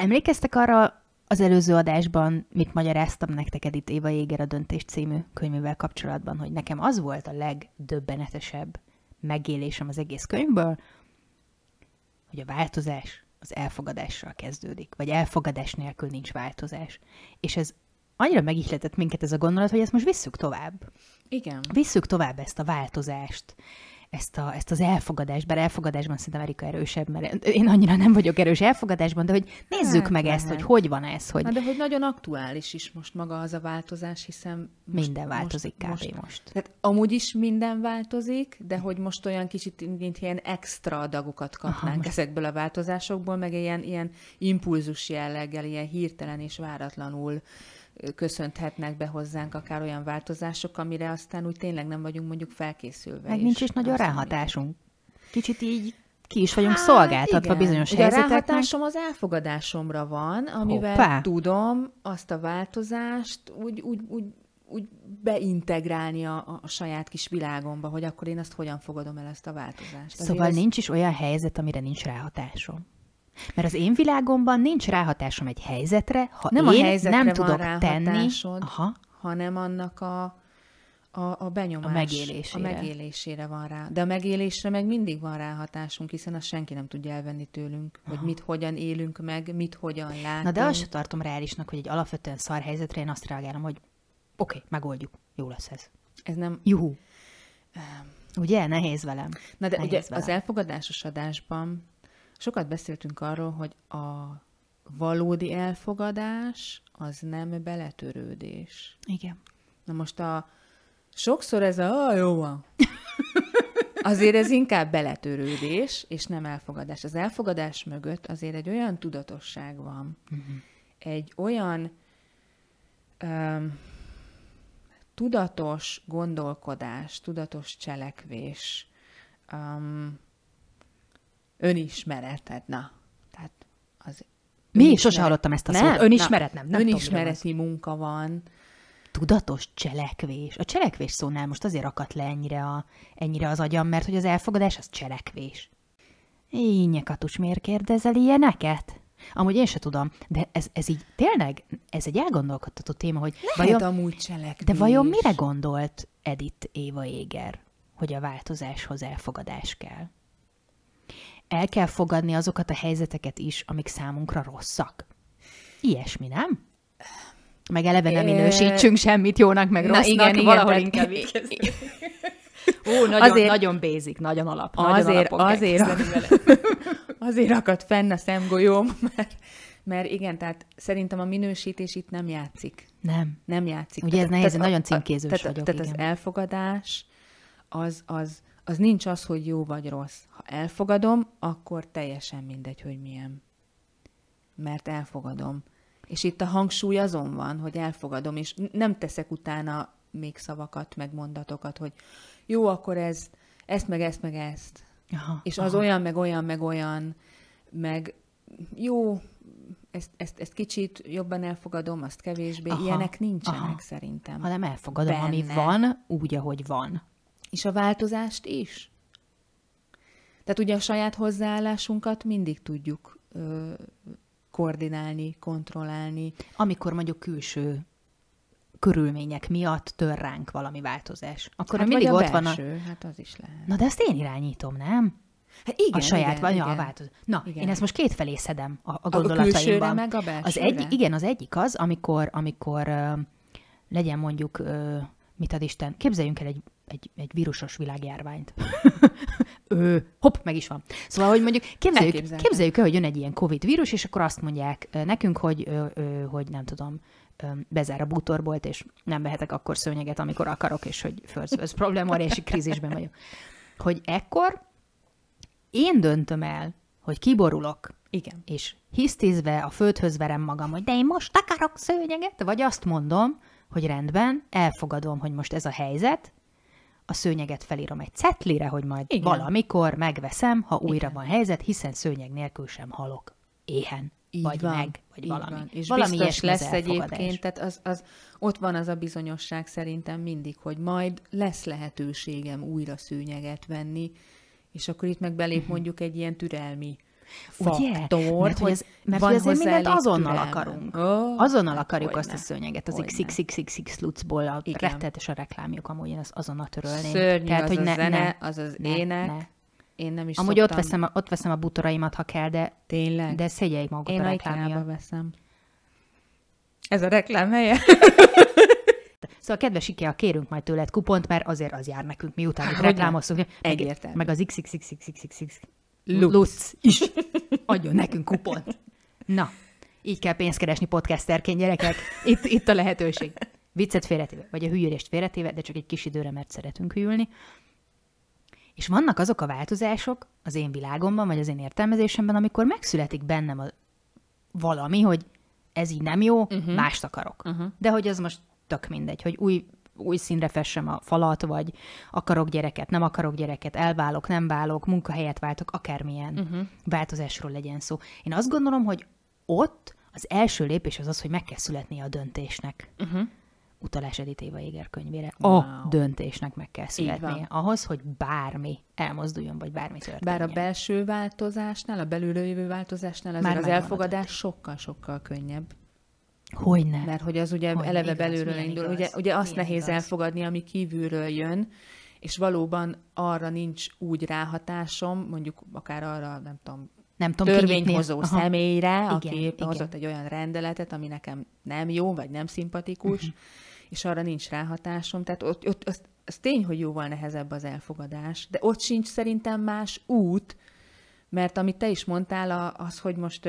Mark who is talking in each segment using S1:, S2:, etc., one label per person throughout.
S1: Emlékeztek arra az előző adásban, mit magyaráztam nektek Edith Éva Jéger a Döntés című könyvével kapcsolatban, hogy nekem az volt a legdöbbenetesebb megélésem az egész könyvből, hogy a változás az elfogadással kezdődik, vagy elfogadás nélkül nincs változás. És ez annyira megihletett minket ez a gondolat, hogy ezt most visszük tovább.
S2: Igen.
S1: Visszük tovább ezt a változást, ezt, a, ezt az elfogadást, bár elfogadásban szerintem Erika erősebb, mert én annyira nem vagyok erős elfogadásban, de hogy nézzük hát, meg lehet. ezt, hogy hogy van ez. Hogy...
S2: Na, de hogy nagyon aktuális is most maga az a változás, hiszen
S1: most, minden változik most, kb. most. most.
S2: Tehát amúgy is minden változik, de hogy most olyan kicsit, mint ilyen extra adagokat kapnánk Aha, ezekből a változásokból, meg ilyen, ilyen impulzus jelleggel, ilyen hirtelen és váratlanul köszönthetnek be hozzánk akár olyan változások, amire aztán úgy tényleg nem vagyunk mondjuk felkészülve.
S1: Meg nincs is nagyon ráhatásunk. Kicsit így ki is vagyunk hát, szolgáltatva igen. bizonyos Ugye helyzeteknek.
S2: A ráhatásom az elfogadásomra van, amivel Hoppá. tudom azt a változást úgy, úgy, úgy, úgy beintegrálni a, a saját kis világomba, hogy akkor én azt hogyan fogadom el ezt a változást.
S1: Azért szóval ez... nincs is olyan helyzet, amire nincs ráhatásom. Mert az én világomban nincs ráhatásom egy helyzetre, ha nem én a helyzetre nem tudok tenni,
S2: aha. hanem annak a, a, a benyomás,
S1: a megélésére.
S2: a megélésére van rá. De a megélésre meg mindig van ráhatásunk, hiszen azt senki nem tudja elvenni tőlünk, aha. hogy mit hogyan élünk meg, mit hogyan látunk.
S1: Na de azt sem tartom reálisnak, hogy egy alapvetően szar helyzetre én azt reagálom, hogy oké, okay, megoldjuk, jó lesz ez.
S2: Ez nem...
S1: Juhu. Um, Ugye? Nehéz velem.
S2: Na de
S1: Nehéz
S2: ugye velem. az elfogadásos adásban Sokat beszéltünk arról, hogy a valódi elfogadás az nem beletörődés.
S1: Igen.
S2: Na most a sokszor ez a ah, jó van. Azért ez inkább beletörődés, és nem elfogadás. Az elfogadás mögött azért egy olyan tudatosság van, uh-huh. egy olyan um, tudatos gondolkodás, tudatos cselekvés, um, önismereted, na. Tehát az
S1: Mi? Sose hallottam ezt a nem, szót. Önismeret nem. nem
S2: önismereti tudom, munka van.
S1: Tudatos cselekvés. A cselekvés szónál most azért akadt le ennyire, a, ennyire az agyam, mert hogy az elfogadás az cselekvés. Így, Katus, miért kérdezel ilyeneket? Amúgy én se tudom, de ez, ez így tényleg, ez egy elgondolkodtató téma, hogy
S2: Lehet vajon, amúgy cselekvés.
S1: De vajon mire gondolt Edith Éva Éger, hogy a változáshoz elfogadás kell? El kell fogadni azokat a helyzeteket is, amik számunkra rosszak. Ilyesmi, nem? Meg eleve nem minősítsünk semmit jónak, meg Na, rossznak, igen, igen, valahol igen, inkább így Ó, nagyon, azért, nagyon basic, nagyon alap.
S2: Azért, nagyon azért, azért akadt fenn a szemgolyóm, mert, mert igen, tehát szerintem a minősítés itt nem játszik.
S1: Nem.
S2: Nem játszik.
S1: Ugye tehát, ez nehéz, nagyon címkézős
S2: tehát,
S1: vagyok.
S2: Tehát igen. az elfogadás, az, az, az nincs az, hogy jó vagy rossz. Ha elfogadom, akkor teljesen mindegy, hogy milyen. Mert elfogadom. És itt a hangsúly azon van, hogy elfogadom, és nem teszek utána még szavakat, meg mondatokat, hogy jó, akkor ez, ezt, meg ezt, meg ezt. Aha, és az aha. olyan, meg olyan, meg olyan, meg jó, ezt, ezt, ezt kicsit jobban elfogadom, azt kevésbé. Aha, Ilyenek nincsenek aha. szerintem.
S1: Hanem elfogadom, Benne. ami van, úgy, ahogy van.
S2: És a változást is. Tehát ugye a saját hozzáállásunkat mindig tudjuk ö, koordinálni, kontrollálni.
S1: Amikor mondjuk külső körülmények miatt tör ránk valami változás. Akkor
S2: hát mindig ott belső, van a... hát az is lehet.
S1: Na de ezt én irányítom, nem?
S2: Hát igen,
S1: a saját,
S2: igen,
S1: vagy
S2: igen.
S1: a változás. Na, igen. én ezt most két felé szedem a, a gondolataimban.
S2: A meg a belsőre?
S1: Az egy, igen, az egyik az, amikor, amikor uh, legyen mondjuk, uh, mit ad Isten, képzeljünk el egy egy, egy vírusos világjárványt. ő, hopp, meg is van. Szóval, hogy mondjuk képzeljük, képzeljük el, hogy jön egy ilyen Covid vírus, és akkor azt mondják nekünk, hogy, ö, ö, hogy nem tudom, ö, bezár a bútorbolt, és nem vehetek akkor szőnyeget, amikor akarok, és hogy first world problem, óriási krízisben vagyok. hogy ekkor én döntöm el, hogy kiborulok,
S2: Igen.
S1: és hisztizve a földhöz verem magam, hogy de én most akarok szőnyeget, vagy azt mondom, hogy rendben, elfogadom, hogy most ez a helyzet, a szőnyeget felírom egy cetlire, hogy majd
S2: Igen.
S1: Valamikor megveszem, ha újra
S2: Igen.
S1: van helyzet, hiszen szőnyeg nélkül sem halok éhen,
S2: Így
S1: vagy
S2: van,
S1: meg, vagy valami.
S2: Van. És
S1: valami
S2: biztos lesz egyébként, tehát az, az, ott van az a bizonyosság szerintem mindig, hogy majd lesz lehetőségem újra szőnyeget venni, és akkor itt meg belép mondjuk egy ilyen türelmi
S1: Mhm. Ugye?
S2: faktor,
S1: Mert hogy ez- mert
S2: van
S1: hogy azért mindent azonnal
S2: türelmem.
S1: akarunk.
S2: Ó,
S1: Azonnal
S2: hát
S1: akarjuk azt a
S2: hogyne.
S1: szőnyeget, az. XXXXX lucból, a rettenetes a reklámjuk, amúgy én azt azonnal törölném.
S2: Szörnyű az a zene, az az
S1: ne,
S2: ének.
S1: Ne.
S2: Én nem is
S1: Amúgy
S2: szoktam.
S1: ott veszem, a, ott veszem a butoraimat, ha kell, de,
S2: Tényleg?
S1: de szégyeljék magukat
S2: Én
S1: a
S2: a
S1: reklám
S2: Ikea-ba
S1: miatt.
S2: veszem. Ez a reklám helye?
S1: Szóval kedves IKEA, kérünk majd tőled kupont, mert azért az jár nekünk, miután itt. Meg,
S2: Egyértelmű.
S1: meg az XXXXXX
S2: Lutz.
S1: Lutz is adjon nekünk kupont. Na, így kell pénzt keresni podcasterként, gyerekek. Itt, itt a lehetőség. Viccet félretéve, vagy a hülyülést félretéve, de csak egy kis időre, mert szeretünk hűlni. És vannak azok a változások az én világomban, vagy az én értelmezésemben, amikor megszületik bennem a valami, hogy ez így nem jó, uh-huh. mást akarok. Uh-huh. De hogy az most tök mindegy, hogy új, új színre fessem a falat, vagy akarok gyereket, nem akarok gyereket, elválok, nem válok, munkahelyet váltok, akármilyen uh-huh. változásról legyen szó. Én azt gondolom, hogy ott az első lépés az az, hogy meg kell születnie a döntésnek. Uh-huh. Utalás Edith Éva Éger könyvére. A
S2: Wow.
S1: döntésnek meg kell születnie. Ahhoz, hogy bármi elmozduljon, vagy bármi történjen.
S2: Bár a belső változásnál, a belülről jövő változásnál azért
S1: Már
S2: az
S1: a
S2: elfogadás sokkal-sokkal könnyebb.
S1: Hogyne.
S2: Mert hogy az ugye
S1: Hogy
S2: eleve
S1: igaz,
S2: belülről indul.
S1: igaz,
S2: Ugye, ugye azt nehéz
S1: igaz.
S2: elfogadni, ami kívülről jön, és valóban arra nincs úgy ráhatásom, mondjuk akár arra, nem tudom,
S1: nem tudom,
S2: törvényhozó
S1: kinyitni. Aha.
S2: személyre,
S1: Igen,
S2: aki éppen
S1: igen.
S2: hozott egy olyan rendeletet, ami nekem nem jó, vagy nem szimpatikus, uh-huh. és arra nincs ráhatásom. Tehát ott, ott az, az tény, hogy jóval nehezebb az elfogadás, de ott sincs szerintem más út, mert amit te is mondtál, az, hogy most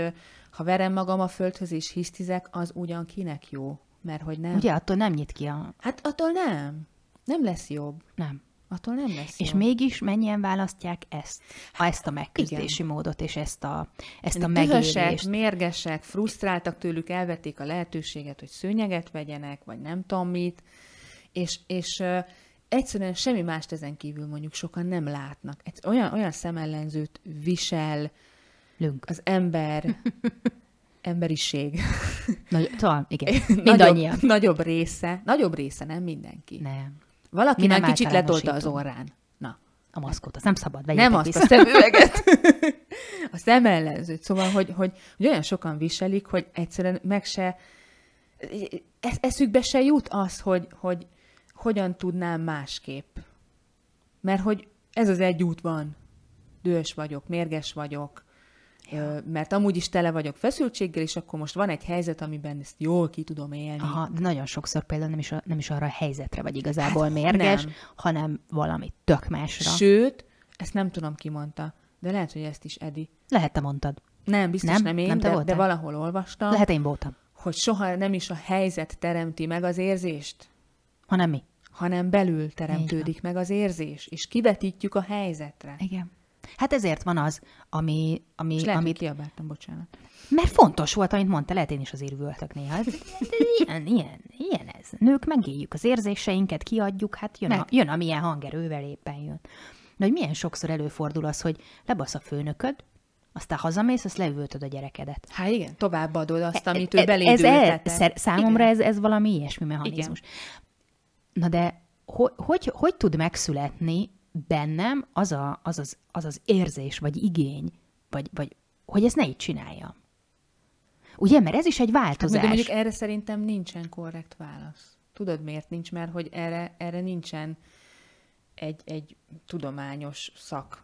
S2: ha verem magam a földhöz és hisztizek, az ugyan kinek jó? Mert hogy nem.
S1: Ugye attól nem nyit ki a...
S2: Hát attól nem. Nem lesz jobb.
S1: Nem.
S2: Attól nem lesz
S1: És
S2: jobb.
S1: mégis mennyien választják ezt? Ha ezt a megküzdési módot, és ezt a, ezt a
S2: Dühösek,
S1: megélést.
S2: mérgesek, frusztráltak tőlük, elvették a lehetőséget, hogy szőnyeget vegyenek, vagy nem tudom mit, és, és egyszerűen semmi mást ezen kívül mondjuk sokan nem látnak. Egy, olyan, olyan szemellenzőt visel
S1: Lünk.
S2: az ember, emberiség.
S1: Nagy, talán, igen.
S2: nagyobb,
S1: Mindannyian.
S2: nagyobb része, nagyobb része, nem mindenki.
S1: Nem.
S2: Valaki
S1: Mi
S2: már
S1: nem
S2: kicsit letolta az orrán. Na,
S1: A maszkot, az nem szabad. Vegyétek
S2: nem azt
S1: vissza.
S2: a szemüveget, a szemellenzőt. Szóval, hogy, hogy, hogy olyan sokan viselik, hogy egyszerűen meg se, esz- eszükbe se jut az, hogy, hogy hogyan tudnám másképp. Mert hogy ez az egy út van. Dühös vagyok, mérges vagyok, ja. mert amúgy is tele vagyok feszültséggel, és akkor most van egy helyzet, amiben ezt jól ki tudom élni.
S1: Aha, de nagyon sokszor például nem is, nem is arra a helyzetre vagy igazából hát, mérges,
S2: nem.
S1: hanem valami tök másra.
S2: Sőt, ezt nem tudom, ki mondta, de lehet, hogy ezt is Edi.
S1: Lehet, te mondtad.
S2: Nem, biztos nem,
S1: Nem?
S2: én,
S1: Nem te
S2: de, de valahol olvastam,
S1: Lehet én voltam.
S2: hogy soha nem is a helyzet teremti meg az érzést,
S1: Hanem mi?
S2: Hanem belül teremtődik meg az érzés, és kivetítjük a helyzetre.
S1: Igen. Hát ezért van az, ami, ami,
S2: És lehet,
S1: amit
S2: kiabáltam, bocsánat.
S1: Mert fontos volt, amit mondta, lehet én is azért üvöltök néha. Ez, ez ilyen, ilyen, ilyen ez. Nők megéljük az érzéseinket, kiadjuk, hát jön, a,
S2: Meg.
S1: jön amilyen hangerővel éppen jön. De hogy milyen sokszor előfordul az, hogy lebasz a főnököd, aztán hazamész, azt leüvöltöd a gyerekedet.
S2: Hát igen, továbbadod azt, amit ő
S1: ez,
S2: beléd
S1: ez, számomra
S2: Igen.
S1: ez, ez valami ilyesmi mechanizmus. Na de hogy, hogy, hogy tud megszületni bennem az, a, az, az, az az érzés, vagy igény, vagy, vagy hogy ezt ne így csináljam? Ugye, mert ez is egy
S2: Hát,
S1: változás.
S2: de mondjuk erre szerintem nincsen korrekt válasz. Tudod, miért nincs? Mert hogy erre, erre nincsen egy, egy tudományos szak.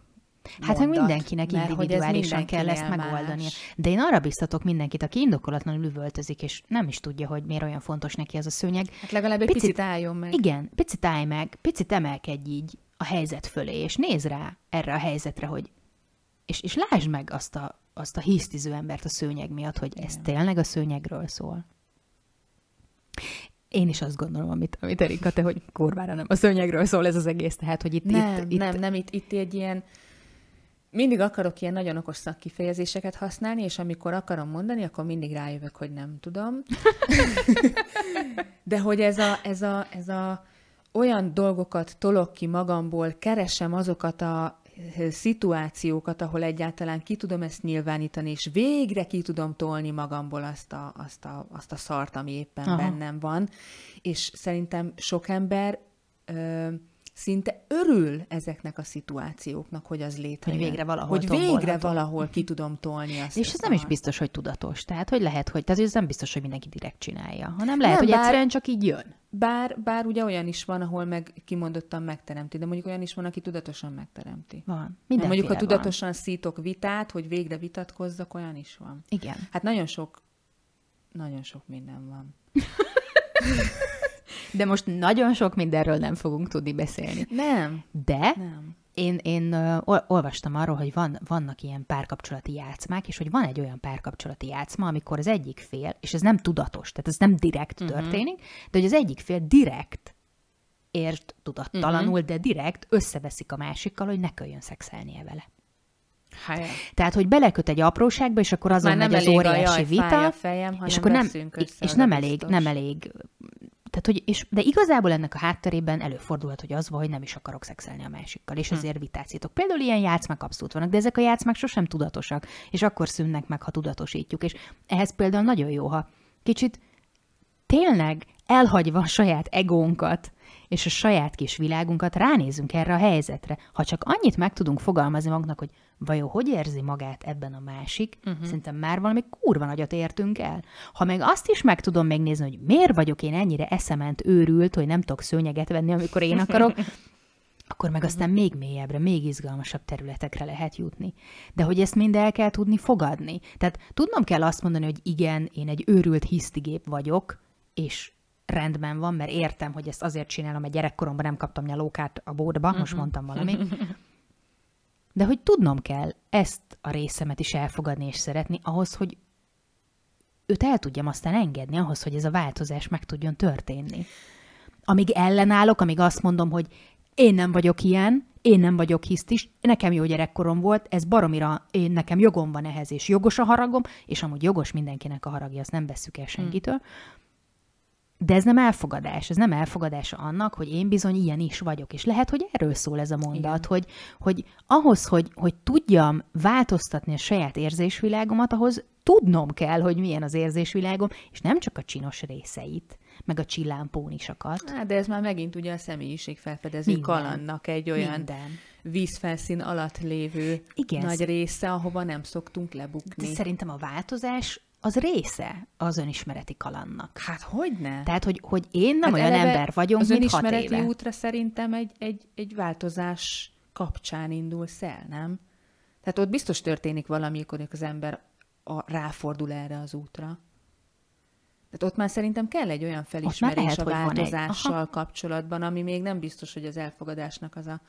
S1: Hát
S2: mondat,
S1: mindenkinek
S2: hogy
S1: individuálisan kell ezt megoldania.
S2: más.
S1: De én arra biztatok mindenkit, aki indokolatlanul üvöltözik, és nem is tudja, hogy miért olyan fontos neki ez a szőnyeg.
S2: Hát legalább egy
S1: Picit-
S2: picit, álljon meg.
S1: Igen, picit állj meg, picit emelkedj így a helyzet fölé, és nézd rá erre a helyzetre, hogy és, és lásd meg azt a, azt a hisztiző embert a szőnyeg miatt, hogy ez tényleg a szőnyegről szól. Én is azt gondolom, amit, amit Erika, te, hogy kurvára nem a szőnyegről szól ez az egész, tehát, hogy itt...
S2: Nem,
S1: itt, itt...
S2: nem, nem, itt, itt egy ilyen... Mindig akarok ilyen nagyon okos szakkifejezéseket használni, és amikor akarom mondani, akkor mindig rájövök, hogy nem tudom. De hogy ez a, ez a, ez a olyan dolgokat tolok ki magamból, keresem azokat a szituációkat, ahol egyáltalán ki tudom ezt nyilvánítani, és végre ki tudom tolni magamból azt a, azt a, azt a szart, ami éppen Aha. bennem van. És szerintem sok ember ö, szinte örül ezeknek a szituációknak, hogy az létrejön.
S1: Hogy végre valahol
S2: Hogy végre valahol ki tudom tolni azt.
S1: És ez nem is biztos, hogy tudatos. Tehát, hogy lehet, hogy, tehát ez nem biztos, hogy mindenki direkt csinálja, hanem lehet,
S2: Nem,
S1: hogy
S2: bár-
S1: egyszerűen csak így jön.
S2: Bár, bár ugye olyan is van, ahol meg kimondottan megteremti, de mondjuk olyan is van, aki tudatosan megteremti.
S1: Van. Mindenféle
S2: mondjuk, ha
S1: van.
S2: tudatosan szítok vitát, hogy végre vitatkozzak, olyan is van.
S1: Igen.
S2: Hát nagyon sok, nagyon sok minden van.
S1: De most nagyon sok mindenről nem fogunk tudni beszélni.
S2: Nem,
S1: De
S2: nem.
S1: én, én ol- olvastam arról, hogy van, vannak ilyen párkapcsolati játszmák, és hogy van egy olyan párkapcsolati játszma, amikor az egyik fél, és ez nem tudatos, tehát ez nem direkt uh-huh. történik, de hogy az egyik fél direkt ért tudattalanul, uh-huh. de direkt összeveszik a másikkal, hogy ne köljön szexelnie vele.
S2: Hát,
S1: Tehát, hogy beleköt egy apróságba, és akkor azon
S2: Már nem
S1: megy az
S2: elég a
S1: óriási
S2: jaj,
S1: vita,
S2: a fejem,
S1: és akkor nem,
S2: össze,
S1: és nem
S2: a
S1: elég,
S2: biztos.
S1: nem elég, tehát, hogy, és, de igazából ennek a hátterében előfordulhat, hogy az van, hogy nem is akarok szexelni a másikkal, és azért vitázítok. Például ilyen játszmák abszolút vannak, de ezek a játszmák sosem tudatosak, és akkor szűnnek meg, ha tudatosítjuk. És ehhez például nagyon jó, ha kicsit tényleg elhagyva a saját egónkat, és a saját kis világunkat ránézünk erre a helyzetre. Ha csak annyit meg tudunk fogalmazni magunknak, hogy vajon hogy érzi magát ebben a másik, uh-huh. szerintem már valami kurva nagyot értünk el. Ha meg azt is meg tudom megnézni, hogy miért vagyok én ennyire eszement őrült, hogy nem tudok szőnyeget venni, amikor én akarok, akkor meg aztán még mélyebbre, még izgalmasabb területekre lehet jutni. De hogy ezt mind el kell tudni fogadni. Tehát tudnom kell azt mondani, hogy igen, én egy őrült hisztigép vagyok, és rendben van, mert értem, hogy ezt azért csinálom, mert gyerekkoromban nem kaptam nyalókát a bódba, most mondtam valamit. De hogy tudnom kell ezt a részemet is elfogadni és szeretni, ahhoz, hogy őt el tudjam aztán engedni, ahhoz, hogy ez a változás meg tudjon történni. Amíg ellenállok, amíg azt mondom, hogy én nem vagyok ilyen, én nem vagyok hisztis, nekem jó gyerekkorom volt, ez baromira, én nekem jogom van ehhez, és jogos a haragom, és amúgy jogos mindenkinek a haragja, azt nem vesszük el senkitől. De ez nem elfogadás, ez nem elfogadása annak, hogy én bizony ilyen is vagyok. És lehet, hogy erről szól ez a mondat, hogy, hogy ahhoz, hogy, hogy tudjam változtatni a saját érzésvilágomat, ahhoz tudnom kell, hogy milyen az érzésvilágom, és nem csak a csinos részeit, meg a csillámpónisakat.
S2: Hát, de ez már megint ugye a személyiség felfedező
S1: Minden.
S2: kalandnak egy olyan
S1: Minden.
S2: vízfelszín alatt lévő
S1: Igen.
S2: nagy része, ahova nem szoktunk
S1: De
S2: lebukni.
S1: szerintem a változás az része az önismereti kalannak.
S2: Hát hogy ne?
S1: Tehát, hogy, hogy én nem
S2: Hát
S1: olyan ember vagyok,
S2: az
S1: mint hat
S2: önismereti
S1: éve.
S2: útra szerintem egy, egy, egy változás kapcsán indulsz el, nem? Tehát ott biztos történik valami, amikor az ember a, ráfordul erre az útra. Tehát ott már szerintem kell egy olyan felismerés
S1: lehet,
S2: a
S1: egy.
S2: változással
S1: Aha.
S2: kapcsolatban, ami még nem biztos, hogy az elfogadásnak az a,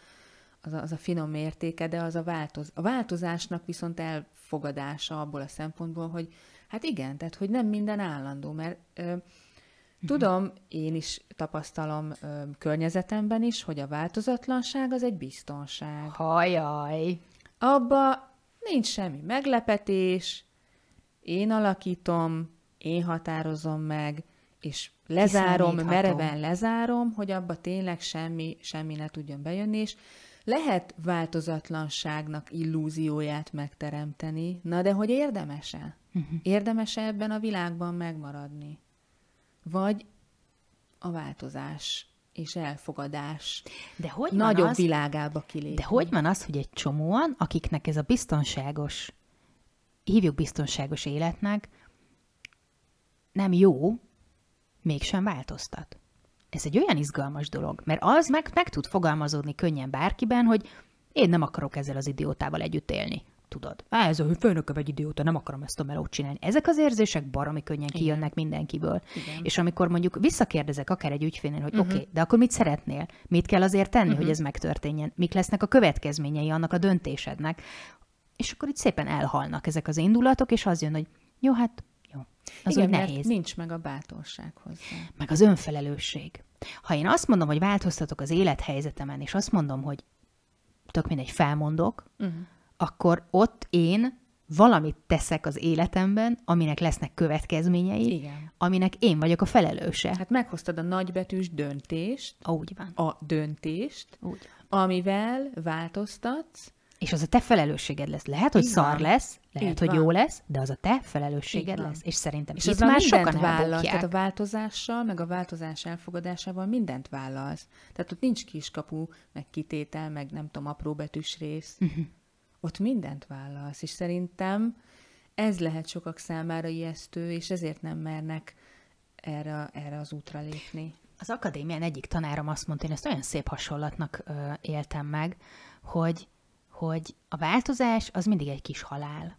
S2: az a, az a finom mértéke, de az a, változ, a változásnak viszont elfogadása abból a szempontból, hogy hát igen, tehát hogy nem minden állandó, mert ö, tudom, én is tapasztalom ö, környezetemben is, hogy a változatlanság az egy biztonság.
S1: Hajaj.
S2: Abba nincs semmi meglepetés, én alakítom, én határozom meg, és lezárom, mereven lezárom, hogy abba tényleg semmi, semmi ne tudjon bejönni, és lehet változatlanságnak illúzióját megteremteni, na de hogy érdemese? Uh-huh. Érdemese ebben a világban megmaradni? Vagy a változás és elfogadás
S1: De hogy
S2: nagyobb
S1: az,
S2: világába kilépni?
S1: De hogy van az, hogy egy csomóan, akiknek ez a biztonságos, hívjuk biztonságos életnek, nem jó, mégsem változtat. Ez egy olyan izgalmas dolog, mert az meg, meg tud fogalmazódni könnyen bárkiben, hogy én nem akarok ezzel az idiótával együtt élni. Tudod, Á, ez a főnököm egy idióta, nem akarom ezt a melót csinálni. Ezek az érzések baromi könnyen kijönnek mindenkiből.
S2: Igen.
S1: És amikor mondjuk visszakérdezek akár egy ügyfélnél, hogy uh-huh. oké, okay, de akkor mit szeretnél? Mit kell azért tenni, uh-huh. hogy ez megtörténjen? Mik lesznek a következményei annak a döntésednek? És akkor itt szépen elhalnak ezek az indulatok, és az jön, hogy jó, hát jó. Az
S2: Igen,
S1: úgy
S2: mert
S1: nehéz.
S2: nincs meg a bátorság hozzá.
S1: meg az önfelelősség. Ha én azt mondom, hogy változtatok az élethelyzetemen, és azt mondom, hogy tök mindegy, felmondok,
S2: Uh-huh.
S1: Akkor ott én valamit teszek az életemben, aminek lesznek következményei,
S2: Igen.
S1: aminek én vagyok a felelőse.
S2: Hát meghoztad a nagybetűs döntést,
S1: Úgy van.
S2: a döntést,
S1: Úgy van.
S2: amivel változtatsz,
S1: És az a te felelősséged lesz. Lehet, hogy
S2: Így
S1: szar
S2: van.
S1: lesz, lehet,
S2: Így
S1: hogy
S2: van.
S1: jó lesz, de az a te felelősséged lesz. És szerintem
S2: és
S1: itt már sokan
S2: vállal, tehát a változással, meg a változás elfogadásával mindent vállalsz. Tehát ott nincs kiskapu, meg kitétel, meg nem tudom, apró betűs rész.
S1: Mhm.
S2: Ott mindent vállalsz, és szerintem ez lehet sokak számára ijesztő, és ezért nem mernek erre, erre az útra lépni.
S1: Az akadémián egyik tanárom azt mondta, én ezt olyan szép hasonlatnak ö, éltem meg, hogy, hogy a változás az mindig egy kis halál.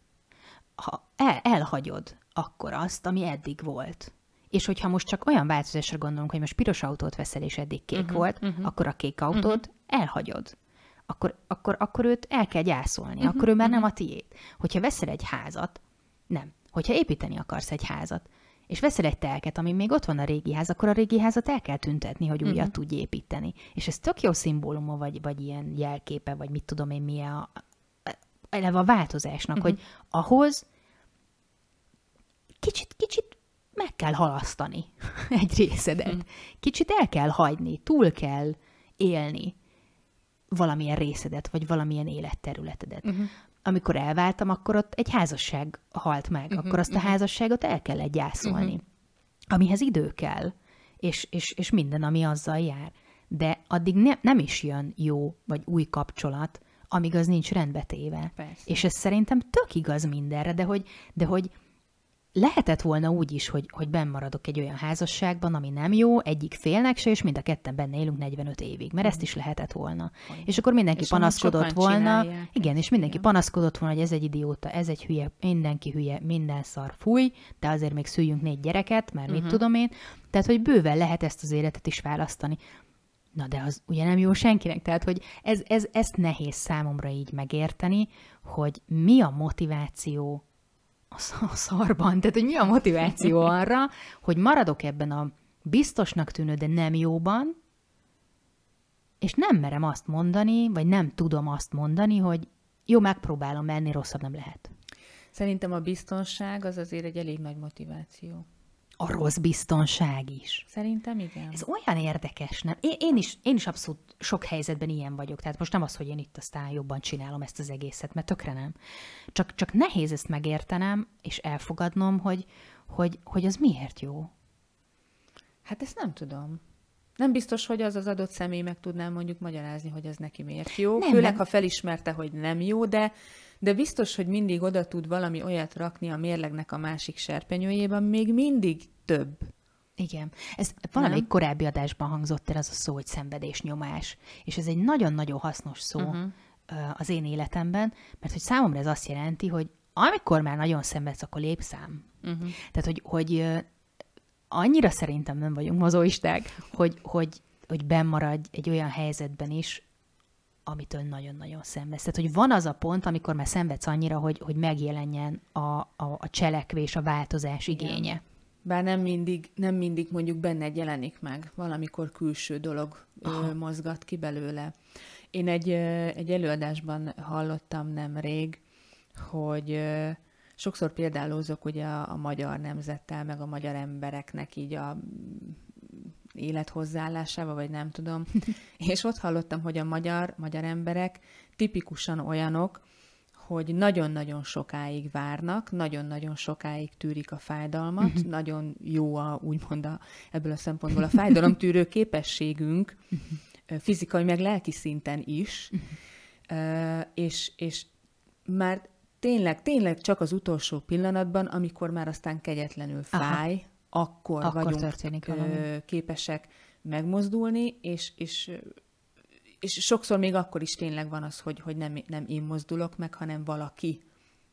S1: Ha el, elhagyod akkor azt, ami eddig volt. És hogyha most csak olyan változásra gondolunk, hogy most piros autót veszel, és eddig kék uh-huh, volt, uh-huh. akkor a kék autót uh-huh. elhagyod. Akkor, akkor, akkor őt el kell gyászolni, uh-huh, akkor ő már nem a tiéd. Hogyha veszel egy házat, nem. Hogyha építeni akarsz egy házat, és veszel egy telket, ami még ott van a régi ház, akkor a régi házat el kell tüntetni, hogy újat uh-huh. tudj építeni. És ez tök jó szimbóluma, vagy, vagy ilyen jelképe, vagy mit tudom én, mi a, eleve a változásnak, uh-huh. hogy ahhoz kicsit, kicsit meg kell halasztani egy részedet. Uh-huh. Kicsit el kell hagyni, túl kell élni valamilyen részedet, vagy valamilyen életterületedet. Uh-huh. Amikor elváltam, akkor ott egy házasság halt meg, uh-huh, akkor azt a házasságot el kell gyászolni, uh-huh. amihez idő kell, és, és, és minden, ami azzal jár. De addig ne, nem is jön jó, vagy új kapcsolat, amíg az nincs rendbetéve.
S2: Persze.
S1: És ez szerintem tök igaz mindenre, de hogy, de hogy lehetett volna úgy is, hogy, hogy bennmaradok egy olyan házasságban, ami nem jó, egyik félnek se, és mind a ketten benne élünk 45 évig, mert ezt is lehetett volna. Olyan. És akkor mindenki
S2: És
S1: panaszkodott volna,
S2: csinálják
S1: igen, és mindenki
S2: Igen.
S1: panaszkodott volna, hogy ez egy idióta, ez egy hülye, mindenki hülye, minden szar, fúj, de azért még szüljünk négy gyereket, mert mit tudom én. Tehát, hogy bőven lehet ezt az életet is választani. Na de az ugye nem jó senkinek, tehát hogy ez, ez, ezt nehéz számomra így megérteni, hogy mi a motiváció a sz- a szarban, tehát hogy mi a motiváció arra, hogy maradok ebben a biztosnak tűnő, de nem jóban, és nem merem azt mondani, vagy nem tudom azt mondani, hogy jó, megpróbálom menni, rosszabb nem lehet.
S2: Szerintem a biztonság az azért egy elég nagy motiváció.
S1: A rossz biztonság is.
S2: Szerintem igen.
S1: Ez olyan érdekes, nem? Én, én, is, én is abszolút sok helyzetben ilyen vagyok. Tehát most nem az, hogy én itt aztán jobban csinálom ezt az egészet, mert tökre nem. Csak, csak nehéz ezt megértenem, és elfogadnom, hogy, hogy, hogy az miért jó.
S2: Hát ezt nem tudom. Nem biztos, hogy az az adott személy meg tudná mondjuk magyarázni, hogy ez neki miért jó.
S1: Nem,
S2: Nem, Főleg,
S1: nem.
S2: ha felismerte, hogy nem jó, de, de biztos, hogy mindig oda tud valami olyat rakni a mérlegnek a másik serpenyőjében, még mindig több.
S1: Igen. Ez valamelyik korábbi adásban hangzott el az a szó, hogy szenvedésnyomás. És ez egy nagyon-nagyon hasznos szó uh-huh. az én életemben, mert hogy számomra ez azt jelenti, hogy amikor már nagyon szenvedsz, akkor lépszám. Uh-huh. Tehát, hogy, hogy annyira szerintem nem vagyunk mozoisták, hogy, hogy, hogy bennmaradj egy olyan helyzetben is, amitől nagyon-nagyon szenvedsz. Tehát, hogy van az a pont, amikor már szenvedsz annyira, hogy, hogy megjelenjen a, a, a cselekvés, a változás igénye.
S2: Bár nem mindig, nem mindig mondjuk benne jelenik meg, valamikor külső dolog ö, mozgat ki belőle. Én egy, egy előadásban hallottam nemrég, hogy sokszor példálózok ugye a, a magyar nemzettel, meg a magyar embereknek így a élethozzáállásával, vagy nem tudom. És ott hallottam, hogy a magyar, magyar emberek tipikusan olyanok, hogy nagyon-nagyon sokáig várnak, nagyon-nagyon sokáig tűrik a fájdalmat, uh-huh. nagyon jó a, úgymond a, ebből a szempontból a fájdalomtűrő képességünk, uh-huh. fizikai, meg lelki szinten is, uh-huh. és, és már tényleg, tényleg csak az utolsó pillanatban, amikor már aztán kegyetlenül fáj, Aha. Akkor,
S1: Akkor
S2: vagyunk
S1: történik
S2: ö, képesek megmozdulni, és, és és sokszor még akkor is tényleg van az, hogy, hogy nem, nem én mozdulok meg, hanem valaki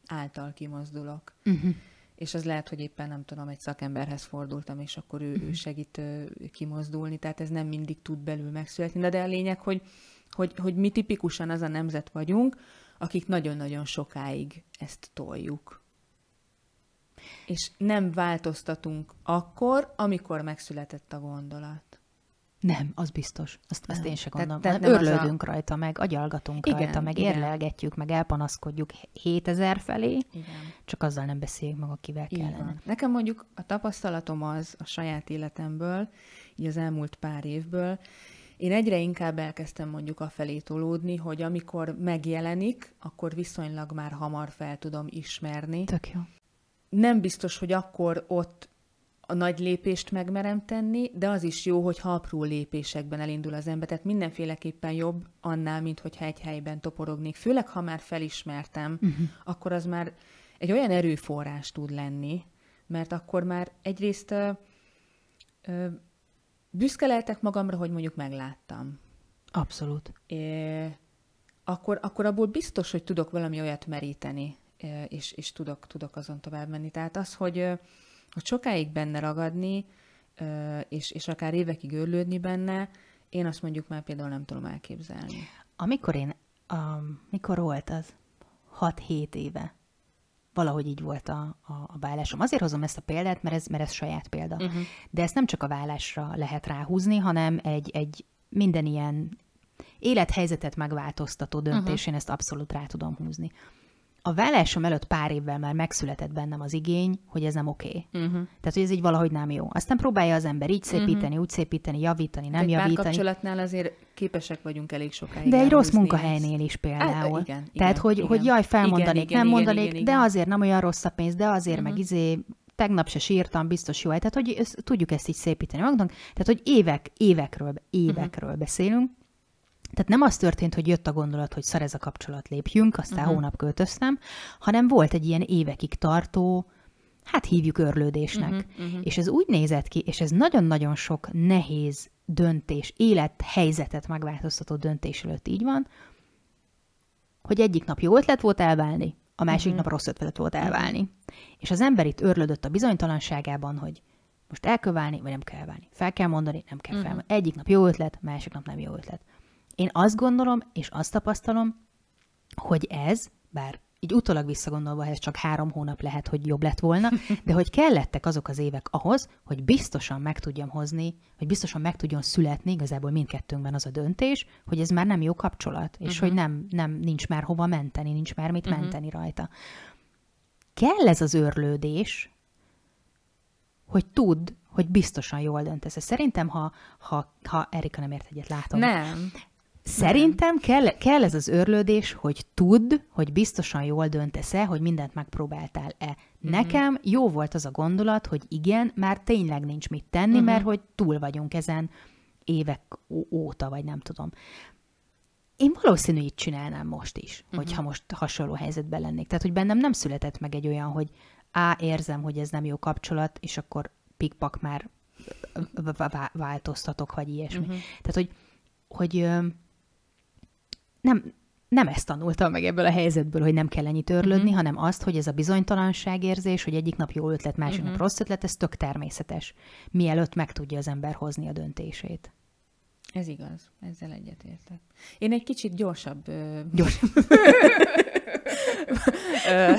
S2: által kimozdulok. Uh-huh. És az lehet, hogy éppen nem tudom, egy szakemberhez fordultam, és akkor ő, uh-huh. ő segít ö, kimozdulni, tehát ez nem mindig tud belül megszületni. Na de a lényeg, hogy, hogy, hogy mi tipikusan az a nemzet vagyunk, akik nagyon-nagyon sokáig ezt toljuk. És nem változtatunk akkor, amikor megszületett a gondolat.
S1: Nem, az biztos. Azt, azt
S2: Nem.
S1: én se gondolom.
S2: nem az
S1: örlődünk rajta, meg agyalgatunk
S2: Igen,
S1: rajta, meg
S2: igen.
S1: érlelgetjük, meg elpanaszkodjuk 7000 felé,
S2: Igen.
S1: csak azzal nem beszéljük meg, akivel
S2: Így
S1: kellene.
S2: van. Nekem mondjuk a tapasztalatom az a saját életemből, így az elmúlt pár évből, én egyre inkább elkezdtem mondjuk a felé tolódni, hogy amikor megjelenik, akkor viszonylag már hamar fel tudom ismerni.
S1: Tök jó.
S2: Nem biztos, hogy akkor ott a nagy lépést megmerem tenni, de az is jó, hogyha apró lépésekben elindul az ember. Tehát mindenféleképpen jobb annál, mint hogyha egy helyben toporognék. Főleg, ha már felismertem, uh-huh. akkor az már egy olyan erőforrás tud lenni, mert akkor már egyrészt ö, ö, büszke lehetek magamra, hogy mondjuk megláttam.
S1: Abszolút.
S2: É, akkor, akkor abból biztos, hogy tudok valami olyat meríteni, és, és tudok, tudok azon tovább menni. Tehát az, hogy, hogy sokáig benne ragadni, és, és akár évekig örlődni benne, én azt mondjuk már például nem tudom elképzelni.
S1: Amikor én, um, mikor volt az? 6-7 éve. Valahogy így volt a, a, a vállásom. Azért hozom ezt a példát, mert ez, mert ez saját példa. Uh-huh. De ezt nem csak a vállásra lehet ráhúzni, hanem egy, egy minden ilyen élethelyzetet megváltoztató döntés, uh-huh. én ezt abszolút rá tudom húzni. A vállásom előtt pár évvel már megszületett bennem az igény, hogy ez nem oké. Okay.
S2: Uh-huh.
S1: Tehát, hogy ez így valahogy nem jó. Aztán próbálja az ember így szépíteni, uh-huh. úgy szépíteni, javítani, nem
S2: egy
S1: javítani.
S2: párkapcsolatnál azért képesek vagyunk elég sokáig
S1: De egy rossz munkahelynél is például.
S2: Hát, igen, igen,
S1: Tehát, hogy,
S2: igen.
S1: hogy jaj, felmondanék,
S2: Igen, igen,
S1: nem
S2: igen,
S1: mondanék,
S2: igen,
S1: de
S2: igen.
S1: azért nem olyan rossz a pénz, de azért
S2: Mhm.
S1: meg izé, tegnap se sírtam, biztos jó. Tehát, hogy ezt, tudjuk ezt így szépíteni magunknak. Tehát, hogy évek, évekről, évekről
S2: Mhm.
S1: beszélünk. Tehát nem az történt, hogy jött a gondolat, hogy szar ez a kapcsolat, lépjünk, aztán uh-huh. hónap költöztem, hanem volt egy ilyen évekig tartó, hát hívjuk örlődésnek. Uh-huh, uh-huh. És ez úgy nézett ki, és ez nagyon-nagyon sok nehéz döntés, élethelyzetet megváltoztató döntés előtt így van, hogy egyik nap jó ötlet volt elválni, a másik uh-huh. nap rossz ötlet volt elválni. És az ember itt örlödött a bizonytalanságában, hogy most el kell válni, vagy nem kell elválni. Fel kell mondani, nem kell uh-huh. felmondani. Egyik nap jó ötlet, másik nap nem jó ötlet. Én azt gondolom, és azt tapasztalom, hogy ez, bár így utólag visszagondolva, ez csak három hónap lehet, hogy jobb lett volna, de hogy kellettek azok az évek ahhoz, hogy biztosan meg tudjam hozni, hogy biztosan meg tudjon születni, igazából mindkettőnkben az a döntés, hogy ez már nem jó kapcsolat, és uh-huh. hogy nem, nem nincs már hova menteni, nincs már mit uh-huh. menteni rajta. Kell ez az őrlődés, hogy tudd, hogy biztosan jól döntesz. Szerintem, ha, ha, ha Erika nem ért egyet, látom.
S2: Nem.
S1: Szerintem kell, kell ez az örlődés, hogy tudd, hogy biztosan jól döntesz-e, hogy mindent megpróbáltál-e. Uh-huh. Nekem jó volt az a gondolat, hogy igen, már tényleg nincs mit tenni, uh-huh. mert hogy túl vagyunk ezen évek óta, vagy nem tudom. Én valószínű így csinálnám most is, uh-huh. hogyha most hasonló helyzetben lennék. Tehát, hogy bennem nem született meg egy olyan, hogy á, érzem, hogy ez nem jó kapcsolat, és akkor pikpak már változtatok, vagy ilyesmi. Uh-huh. Tehát, hogy, hogy nem, nem ezt tanultam meg ebből a helyzetből, hogy nem kell ennyit örlődni, uh-huh. hanem azt, hogy ez a bizonytalanságérzés, hogy egyik nap jó ötlet, másik uh-huh. nap rossz ötlet, ez tök természetes. Mielőtt meg tudja az ember hozni a döntését.
S2: Ez igaz, ezzel egyetértek. Én egy kicsit gyorsabb ö,
S1: Gyors.
S2: ö,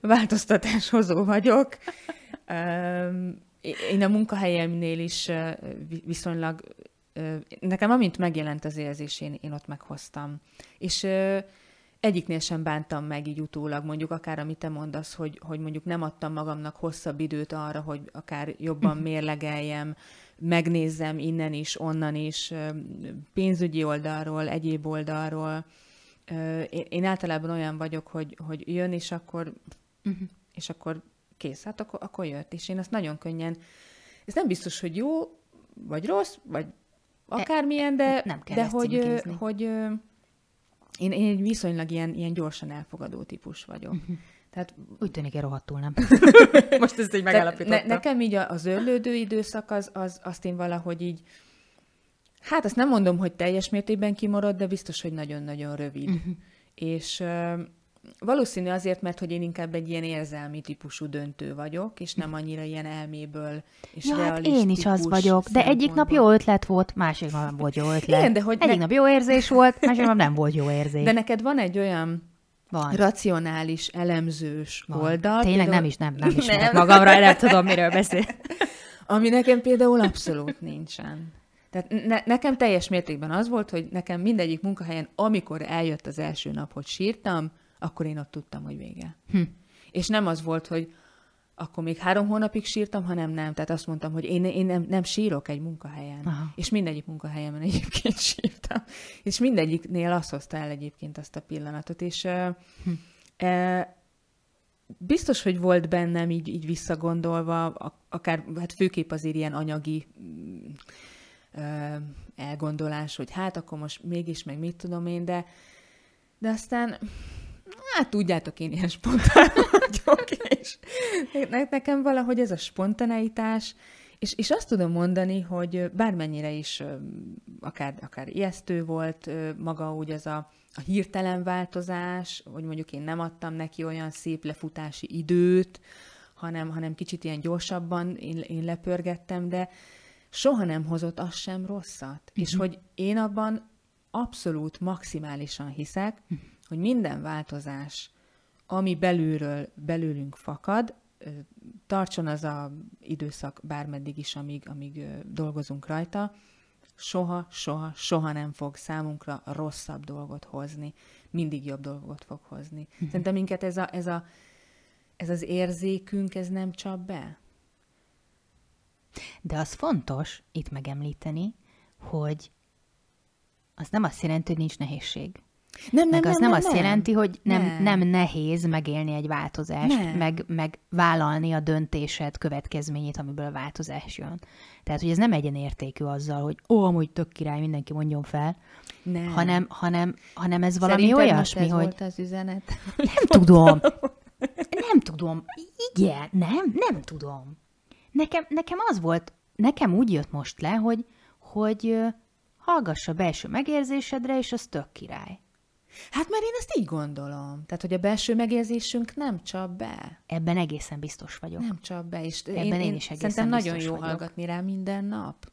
S2: változtatáshozó vagyok. Ö, Én a munkahelyemnél is viszonylag, nekem amint megjelent az érzés, én, én ott meghoztam. És egyiknél sem bántam meg így utólag, mondjuk akár amit te mondasz, hogy, hogy mondjuk nem adtam magamnak hosszabb időt arra, hogy akár jobban mérlegeljem, megnézzem innen is, onnan is, pénzügyi oldalról, egyéb oldalról. Én általában olyan vagyok, hogy, hogy jön, és akkor,
S1: Uh-huh.
S2: és akkor kész, hát akkor, akkor jött. És én azt nagyon könnyen, ez nem biztos, hogy jó, vagy rossz, vagy akármilyen, de,
S1: nem kell
S2: de hogy,
S1: címkézni.
S2: hogy én, én egy viszonylag ilyen, ilyen gyorsan elfogadó típus vagyok.
S1: Mhm.
S2: Tehát
S1: Úgy tűnik, én rohadtul nem.
S2: most ezt így megállapítottam. Ne, nekem így a- az örlődő időszak, az, az, azt én valahogy így, hát azt nem mondom, hogy teljes mértékben kimarad, de biztos, hogy nagyon-nagyon rövid. Uh-huh. És valószínű azért, mert hogy én inkább egy ilyen érzelmi típusú döntő vagyok, és nem annyira ilyen elméből és
S1: Ja, hát én is az vagyok, de egyik nap jó ötlet volt, másik nap nem volt jó ötlet.
S2: Igen, de hogy
S1: egyik
S2: ne-
S1: nap jó érzés volt, másik nap nem volt jó érzés.
S2: De neked van egy olyan
S1: Van.
S2: racionális, elemzős
S1: Van.
S2: oldal.
S1: Tényleg
S2: például-
S1: nem is, nem, nem ismerek
S2: Nem.
S1: magamra, nem tudom, miről beszél.
S2: Ami nekem például abszolút nincsen. Tehát ne, nekem teljes mértékben az volt, hogy nekem mindegyik munkahelyen, amikor eljött az első nap, hogy sírtam, akkor én ott tudtam, hogy vége.
S1: Hm.
S2: És nem az volt, hogy akkor még három hónapig sírtam, hanem nem. Tehát azt mondtam, hogy én, én nem, nem sírok egy munkahelyen.
S1: Aha.
S2: És mindegyik munkahelyemen egyébként sírtam. És mindegyiknél azt hozta el egyébként azt a pillanatot. És
S1: Hm.
S2: uh, biztos, hogy volt bennem így, így visszagondolva, akár hát főképp azért ilyen anyagi ö, elgondolás, hogy hát akkor most mégis, meg mit tudom én, de, de aztán hát tudjátok, én ilyen spontán vagyok, és ne- nekem valahogy ez a spontaneitás, és, és azt tudom mondani, hogy bármennyire is akár, akár ijesztő volt maga úgy az a, a hirtelen változás, hogy mondjuk én nem adtam neki olyan szép lefutási időt, hanem, hanem kicsit ilyen gyorsabban én, én lepörgettem, de soha nem hozott az sem rosszat. Uh-huh. És hogy én abban abszolút maximálisan hiszek, uh-huh. Hogy minden változás, ami belülről, belőlünk fakad, tartson az a időszak bármeddig is, amíg, amíg dolgozunk rajta, soha, soha, soha nem fog számunkra rosszabb dolgot hozni. Mindig jobb dolgot fog hozni. Szerintem minket ez, a, ez, a, ez az érzékünk, ez nem csap be.
S1: De az fontos itt megemlíteni, hogy az nem azt jelenti, hogy nincs nehézség.
S2: Nem,
S1: Meg az nem, azt jelenti, hogy nem,
S2: Nem.
S1: nem. nehéz megélni egy változást,
S2: Nem.
S1: meg, meg vállalni a döntésed következményét, amiből a változás jön. Tehát, hogy ez nem egyenértékű azzal, hogy ó, amúgy tök király, mindenki mondjon fel,
S2: nem.
S1: hanem, hanem, hanem ez valami
S2: Szerinted most
S1: olyasmi,
S2: ez
S1: hogy
S2: volt az üzenet?
S1: nem tudom, nem tudom, igen, nem, nem tudom. Nekem, nekem az volt, nekem úgy jött most le, hogy, hogy hallgass a belső megérzésedre, és az tök király.
S2: Hát mert én ezt így gondolom. Tehát, hogy a belső megérzésünk nem csap be.
S1: Ebben egészen biztos vagyok.
S2: Nem csap be. És
S1: Ebben én is egészen
S2: Szerintem nagyon jó
S1: vagyok.
S2: hallgatni rá minden nap.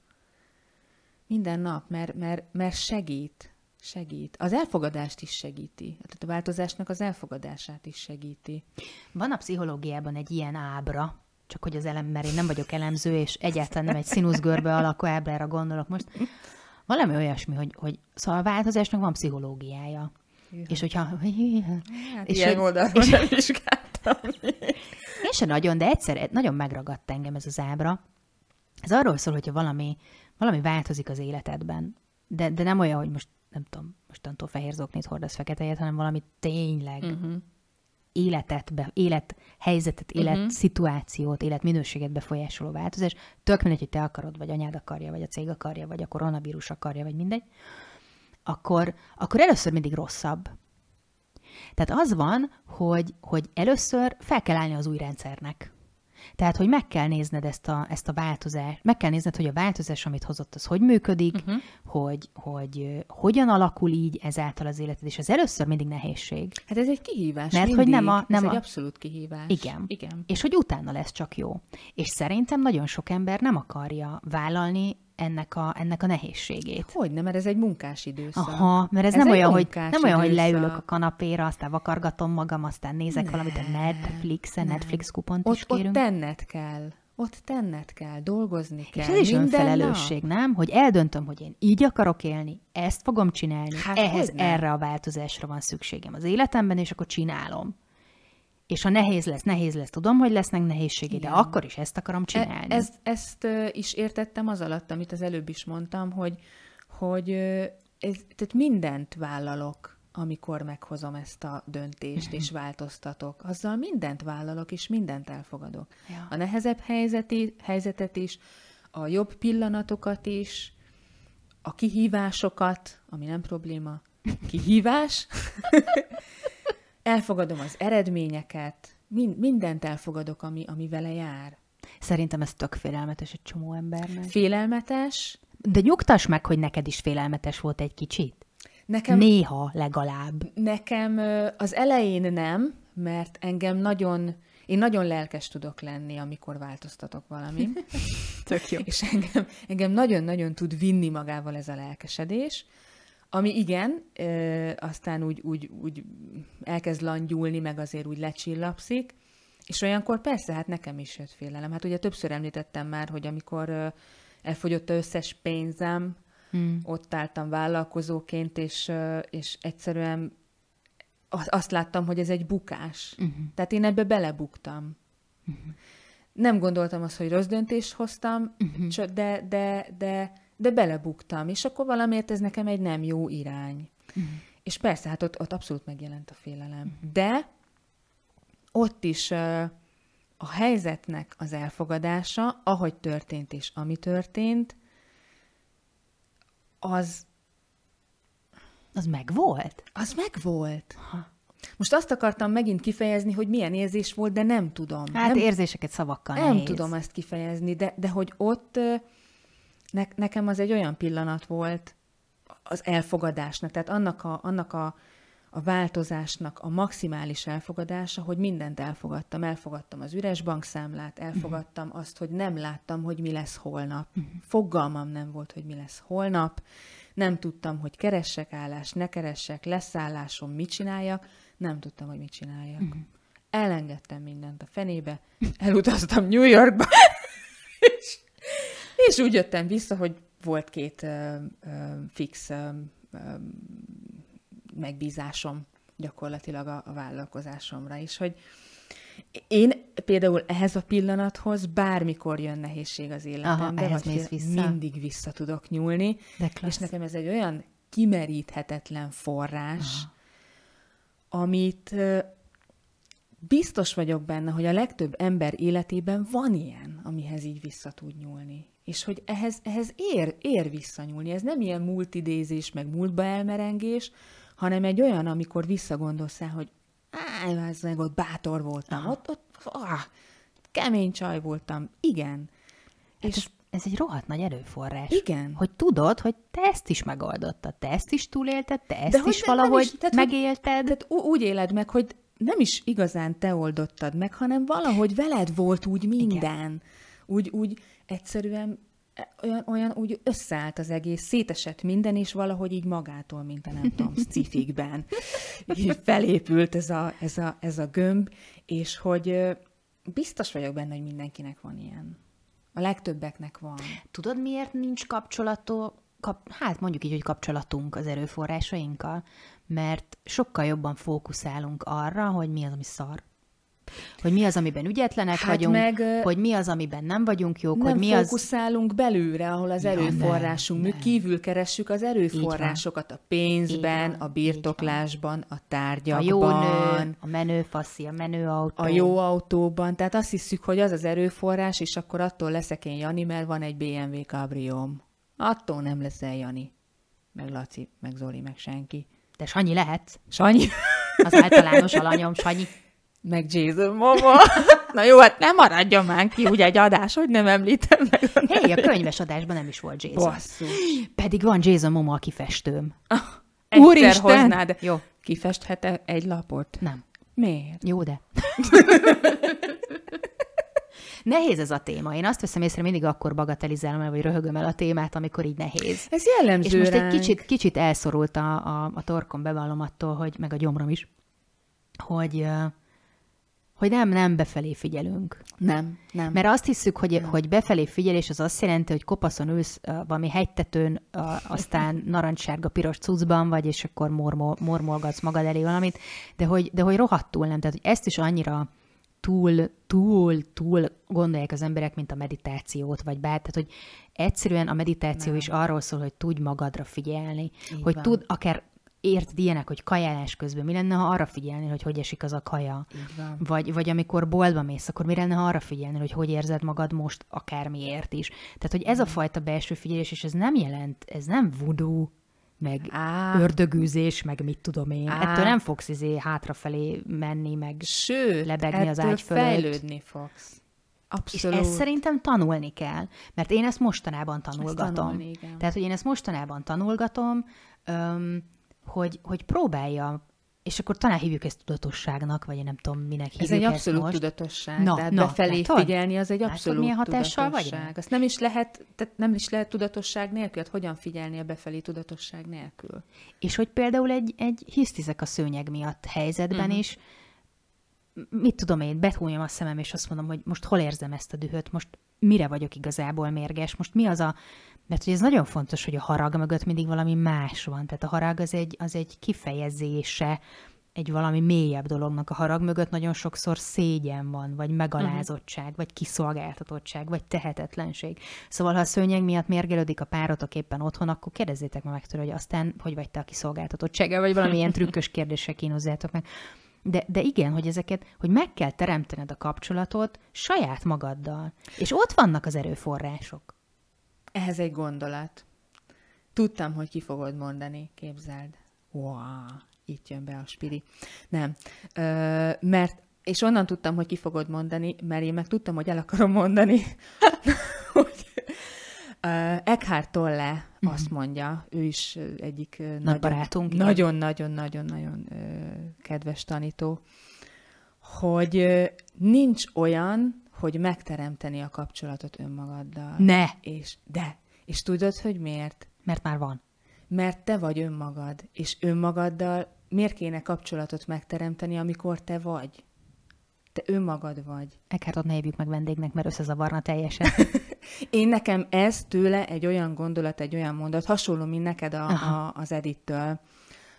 S2: Minden nap, mert, mert, mert segít. Segít. Az elfogadást is segíti. Tehát a változásnak az elfogadását is segíti.
S1: Van a pszichológiában egy ilyen ábra, csak hogy az elem, mert én nem vagyok elemző, és egyáltalán nem egy színuszgörbe alakú ábrára gondolok most. Valami olyasmi, hogy, hogy szóval a változásnak van pszichológiája. És hogyha...
S2: Hát
S1: És
S2: ilyen
S1: hogy-
S2: oldalról nem vizsgáltam.
S1: Én se nagyon, de egyszer nagyon megragadt engem ez az ábra. Ez arról szól, hogyha valami, valami változik az életedben, de, de nem olyan, hogy most nem tudom, mostantól fehér zoknit hordasz feketejet, hanem valami tényleg
S2: Uh-huh.
S1: életet, be, élethelyzetet, életszituációt, életminőséget befolyásoló változás. Tök mindegy, hogy te akarod, vagy anyád akarja, vagy a cég akarja, vagy a koronavírus akarja, vagy mindegy. Akkor, akkor először mindig rosszabb. Tehát az van, hogy, hogy először fel kell állni az új rendszernek. Tehát, hogy meg kell nézned ezt a, ezt a változást, meg kell nézned, hogy a változás, amit hozott, az hogy működik, uh-huh. hogy, hogy ö, hogyan alakul így ezáltal az életed, és ez először mindig nehézség.
S2: Hát ez egy kihívás
S1: Mert hogy
S2: mindig.
S1: nem a- nem
S2: ez egy
S1: a-
S2: abszolút kihívás.
S1: Igen.
S2: Igen.
S1: És hogy utána lesz csak jó. És szerintem nagyon sok ember nem akarja vállalni ennek a, ennek a nehézségét.
S2: Hogy nem, mert ez egy munkás időszak.
S1: Aha, mert ez,
S2: Ez
S1: nem olyan, hogy, nem olyan, hogy leülök a kanapéra, aztán vakargatom magam, aztán nézek
S2: Nem,
S1: valamit a Netflixen,
S2: nem.
S1: Netflix kupont is
S2: Ott, ott
S1: kérünk.
S2: tenned kell. Ott tenned kell, dolgozni kell.
S1: És ez is önfelelősség, nem? Hogy eldöntöm, hogy én így akarok élni, ezt fogom csinálni,
S2: Hát
S1: ehhez erre a változásra van szükségem az életemben, és akkor csinálom. És ha nehéz lesz, nehéz lesz, tudom, hogy lesznek nehézségei, de akkor is ezt akarom
S2: nap.
S1: csinálni.
S2: E, ezt, ezt is értettem az alatt, amit az előbb is mondtam, hogy, hogy ez, tehát mindent vállalok, amikor meghozom ezt a döntést, és változtatok. Azzal mindent vállalok, és mindent elfogadok.
S1: Ja.
S2: A nehezebb helyzeti, helyzetet is, a jobb pillanatokat is, a kihívásokat, ami nem probléma, kihívás. Elfogadom az eredményeket, mind, mindent elfogadok, ami, ami vele jár.
S1: Szerintem ez tök félelmetes egy csomó embernek.
S2: Félelmetes,
S1: De nyugtass meg, hogy neked is félelmetes volt egy kicsit.
S2: nekem,
S1: Néha legalább.
S2: nekem az elején nem, mert engem nagyon, én nagyon lelkes tudok lenni, amikor változtatok valami.
S1: Tök jó.
S2: és engem, engem nagyon-nagyon tud vinni magával ez a lelkesedés. Ami igen, ö, aztán úgy, úgy, úgy elkezd langyulni, meg azért úgy lecsillapszik, és olyankor persze, hát nekem is jött félelem. Hát ugye többször említettem már, hogy amikor ö, elfogyott a összes pénzem, hmm. ott álltam vállalkozóként, és, ö, és egyszerűen azt láttam, hogy ez egy bukás. Uh-huh. Tehát én ebbe belebuktam. Uh-huh. Nem gondoltam azt, hogy rossz döntést hoztam, uh-huh. de, de, de, de belebuktam, és akkor valamiért ez nekem egy nem jó irány. Uh-huh. És persze, hát ott, ott abszolút megjelent a félelem. Uh-huh. De ott is uh, a helyzetnek az elfogadása, ahogy történt és ami történt, az
S1: az megvolt?
S2: Az megvolt. Ha. Most azt akartam megint kifejezni, hogy milyen érzés volt, de nem tudom.
S1: Hát
S2: nem,
S1: érzéseket szavakkal
S2: Nem
S1: nehéz.
S2: tudom ezt kifejezni, de, de hogy ott ne, nekem az egy olyan pillanat volt az elfogadásnak, tehát annak a, annak a, a változásnak a maximális elfogadása, hogy mindent elfogadtam. Elfogadtam az üres bankszámlát, elfogadtam uh-huh. azt, hogy nem láttam, hogy mi lesz holnap. Uh-huh. Fogalmam nem volt, hogy mi lesz holnap nem tudtam, hogy keressek állást, ne keressek, lesz állásom, mit csináljak, nem tudtam, hogy mit csináljak. Uh-huh. Elengedtem mindent a fenébe, elutaztam New Yorkba, és, és úgy jöttem vissza, hogy volt két uh, uh, fix uh, uh, megbízásom gyakorlatilag a, a vállalkozásomra is, hogy én például ehhez a pillanathoz bármikor jön nehézség az életembe,
S1: Aha, vagy vissza.
S2: mindig vissza tudok nyúlni, és nekem ez egy olyan kimeríthetetlen forrás, Aha. amit biztos vagyok benne, hogy a legtöbb ember életében van ilyen, amihez így vissza tud nyúlni. És hogy ehhez, ehhez ér, ér visszanyúlni. Ez nem ilyen múltidézés, meg múltba elmerengés, hanem egy olyan, amikor visszagondolsz el, hogy Áj, ez meg ott bátor voltam, ott, ott ah, kemény csaj voltam, igen.
S1: Hát és ez, ez egy rohadt nagy erőforrás.
S2: Igen.
S1: Hogy tudod, hogy te ezt is megoldottad, te ezt is túlélted, te ezt De is valahogy is, tehát, megélted.
S2: Tehát úgy éled meg, hogy nem is igazán te oldottad meg, hanem valahogy veled volt úgy minden. Igen. Úgy, úgy egyszerűen olyan, olyan úgy összeállt az egész, szétesett minden, és valahogy így magától, mint a nem tudom, scifikben. Így felépült ez a, ez, a, ez a gömb, és hogy biztos vagyok benne, hogy mindenkinek van ilyen. A legtöbbeknek van.
S1: Tudod, miért nincs kapcsolató, kap, hát mondjuk így, hogy kapcsolatunk az erőforrásainkkal? Mert sokkal jobban fókuszálunk arra, hogy mi az, ami szar hogy mi az, amiben ügyetlenek hát vagyunk, meg, hogy mi az, amiben nem vagyunk jók,
S2: nem
S1: hogy mi
S2: az... fókuszálunk belőle, ahol az erőforrásunk. Nem, mi kívül keressük az erőforrásokat a pénzben, van, a birtoklásban, a tárgyakban. A jó nő,
S1: a menő faszi, a menő autó.
S2: A jó autóban. Tehát azt hiszük, hogy az az erőforrás, és akkor attól leszek én Jani, mert van egy BMW kabrióm. Attól nem leszel Jani. Meg Laci, meg Zoli, meg senki.
S1: De Sanyi lehet.
S2: Sanyi?
S1: Az általános alanyom, Sanyi
S2: meg Jason Momoa. Na jó, hát nem maradjon már ki ugye egy adás, hogy nem említem meg.
S1: Hé, hey, a könyves adásban nem is volt Jason.
S2: Basszus.
S1: Pedig van Jason Momoa kifestőm.
S2: Ah, Úristen! hoznád. Jó. Kifesthet egy lapot?
S1: Nem.
S2: Miért?
S1: Jó, de. Nehéz ez a téma. Én azt veszem észre, mindig akkor bagatelizálom el, vagy röhögöm el a témát, amikor így nehéz.
S2: Ez jellemző
S1: És most ránk. egy kicsit, kicsit elszorult a, a, a torkom, bevallom attól, hogy, meg a gyomrom is, hogy, hogy nem, nem befelé figyelünk.
S2: Nem, nem.
S1: Mert azt hiszük, hogy, nem. hogy befelé figyelés az azt jelenti, hogy kopaszon ülsz uh, valami hegytetőn, uh, aztán narancssárga piros cuccban vagy, és akkor mormol, mormolgatsz magad elé valamit, de hogy, de hogy rohadtul nem. Tehát, hogy ezt is annyira túl, túl, túl gondolják az emberek, mint a meditációt, vagy bár, tehát, hogy egyszerűen a meditáció nem. is arról szól, hogy tudj magadra figyelni, Így hogy van. tud akár érted ilyenek, hogy kajálás közben mi lenne, ha arra figyelni, hogy hogy esik az a kaja? Vagy, vagy amikor boltba mész, akkor mi lenne, ha arra figyelni, hogy hogy érzed magad most akármiért is. Tehát, hogy ez a fajta belső figyelés, és ez nem jelent, ez nem voodoo, meg Á. ördögűzés, meg mit tudom én. Á. Ettől nem fogsz izé hátrafelé menni, meg
S2: Sőt,
S1: lebegni az ágy fölött.
S2: fejlődni fogsz.
S1: Abszolút. És ezt szerintem tanulni kell, mert én ezt mostanában tanulgatom. Ezt tanulni, igen. Tehát, hogy én ezt mostanában tanulgatom, öm, hogy, hogy próbálja és akkor talán hívjuk ezt tudatosságnak, vagy én nem tudom, minek hívjuk
S2: Ez egy abszolút
S1: most.
S2: tudatosság.
S1: Na,
S2: tehát
S1: na,
S2: befelé
S1: látod?
S2: figyelni az egy
S1: Látod,
S2: abszolút
S1: milyen hatással vagy
S2: tudatosság.
S1: rá?
S2: Azt nem is lehet, tehát nem is lehet tudatosság nélkül. Hát hogyan figyelni a befelé tudatosság nélkül?
S1: És hogy például egy, egy hisztizek a szőnyeg miatt helyzetben uh-huh. is, mit tudom én, betúljam a szemem, és azt mondom, hogy most hol érzem ezt a dühöt, most mire vagyok igazából mérges, most mi az a... Mert hogy ez nagyon fontos, hogy a harag mögött mindig valami más van. Tehát a harag az egy, az egy kifejezése egy valami mélyebb dolognak. A harag mögött nagyon sokszor szégyen van, vagy megalázottság, uh-huh. vagy kiszolgáltatottság, vagy tehetetlenség. Szóval, ha a szőnyeg miatt mérgelődik a párotok éppen otthon, akkor kérdezzétek meg tőle, hogy aztán hogy vagy te a kiszolgáltatottsággal, vagy valamilyen trükkös kérdéssel kínozzátok meg. De, de igen, hogy ezeket, hogy meg kell teremtened a kapcsolatot saját magaddal. És ott vannak az erőforrások.
S2: Ehhez egy gondolat. Tudtam, hogy ki fogod mondani, képzeld. Wow, itt jön be a spiri. Nem, Ö, mert, és onnan tudtam, hogy ki fogod mondani, mert én meg tudtam, hogy el akarom mondani, hogy Eckhart Tolle azt mondja, ő is egyik ö, nagyon-
S1: barátunk,
S2: nagyon-nagyon-nagyon-nagyon kedves tanító, hogy nincs olyan, hogy megteremteni a kapcsolatot önmagaddal.
S1: Ne!
S2: És de, és tudod, hogy miért?
S1: Mert már van.
S2: Mert te vagy önmagad, és önmagaddal miért kéne kapcsolatot megteremteni, amikor te vagy? Te önmagad vagy.
S1: Eckhartot ne hívjuk meg vendégnek, mert összezavarna teljesen.
S2: Én nekem ez tőle egy olyan gondolat, egy olyan mondat, hasonló, mint neked a, a, az Edittől,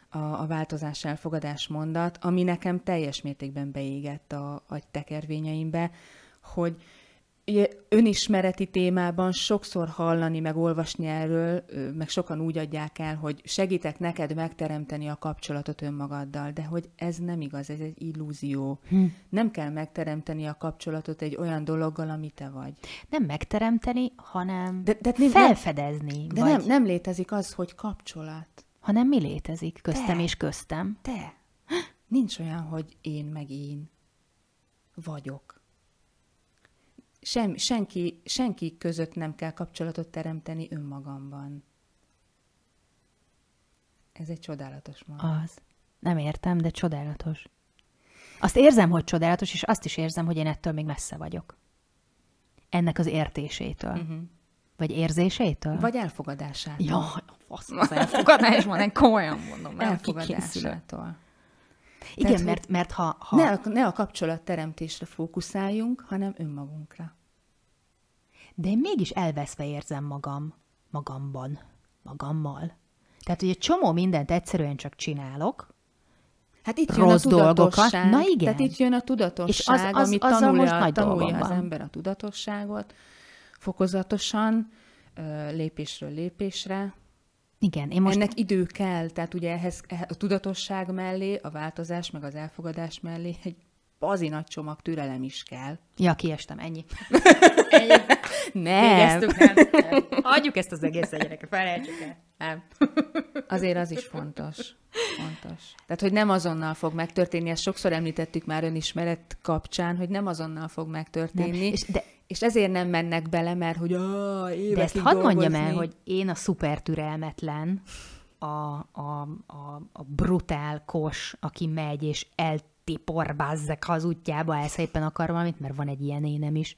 S2: a, a változás elfogadás mondat, ami nekem teljes mértékben beégett a, a tekervényeimbe, hogy önismereti témában sokszor hallani, meg olvasni erről, meg sokan úgy adják el, hogy segítek neked megteremteni a kapcsolatot önmagaddal, de hogy ez nem igaz, ez egy illúzió. Hm. Nem kell megteremteni a kapcsolatot egy olyan dologgal, ami te vagy.
S1: Nem megteremteni, hanem
S2: De-
S1: de,
S2: de
S1: de
S2: nem-
S1: felfedezni.
S2: De
S1: vagy,
S2: nem, nem létezik az, hogy kapcsolat.
S1: Hanem mi létezik köztem
S2: Te.
S1: és köztem.
S2: Te. Nincs olyan, hogy én meg én vagyok. Sem, senki, senki között nem kell kapcsolatot teremteni önmagamban. Ez egy csodálatos mondat.
S1: Az. Nem értem, de csodálatos. Azt érzem, hogy csodálatos, és azt is érzem, hogy én ettől még messze vagyok. Ennek az értésétől. Uh-huh. Vagy érzésétől?
S2: Vagy elfogadásától.
S1: Jaj, fasz az elfogadás van, komolyan mondom.
S2: elfogadásától.
S1: Igen,
S2: Tehát,
S1: mert, mert ha, ha
S2: Ne, a, ne a kapcsolatteremtésre fókuszáljunk, hanem önmagunkra.
S1: de én mégis elveszve érzem magam, magamban, magammal. Tehát, hogy egy csomó mindent egyszerűen csak csinálok,
S2: Hát itt jön
S1: Rossz
S2: a
S1: dolgokat.
S2: tudatosság.
S1: Na igen.
S2: Tehát itt jön a tudatosság,
S1: És az- az-
S2: ami
S1: azzal
S2: tanulja,
S1: most nagy
S2: tanulja az ember a tudatosságot fokozatosan, lépésről lépésre.
S1: Igen, én most.
S2: Ennek idő kell, tehát ugye ehhez ehhez a tudatosság mellé, a változás meg az elfogadás mellé egy bazi nagy csomag türelem is kell.
S1: Ja, kiestem, ennyi.
S2: Nem!
S1: Végeztük, nem. nem. Hagyjuk ezt az egész gyerekek, felejtsük el. Nem.
S2: Azért az is fontos. Fontos. Tehát, hogy nem azonnal fog megtörténni, ezt sokszor említettük már önismeret kapcsán, hogy nem azonnal fog megtörténni.
S1: Nem. És de,
S2: És ezért nem mennek bele, mert hogy évekig
S1: de ezt hadd mondjam el, hogy én a szuper türelmetlen, a, a, a, a brutál kos, aki megy és eltiporbázzek az útjába, el szépen akar valamit, mert van egy ilyen énem is.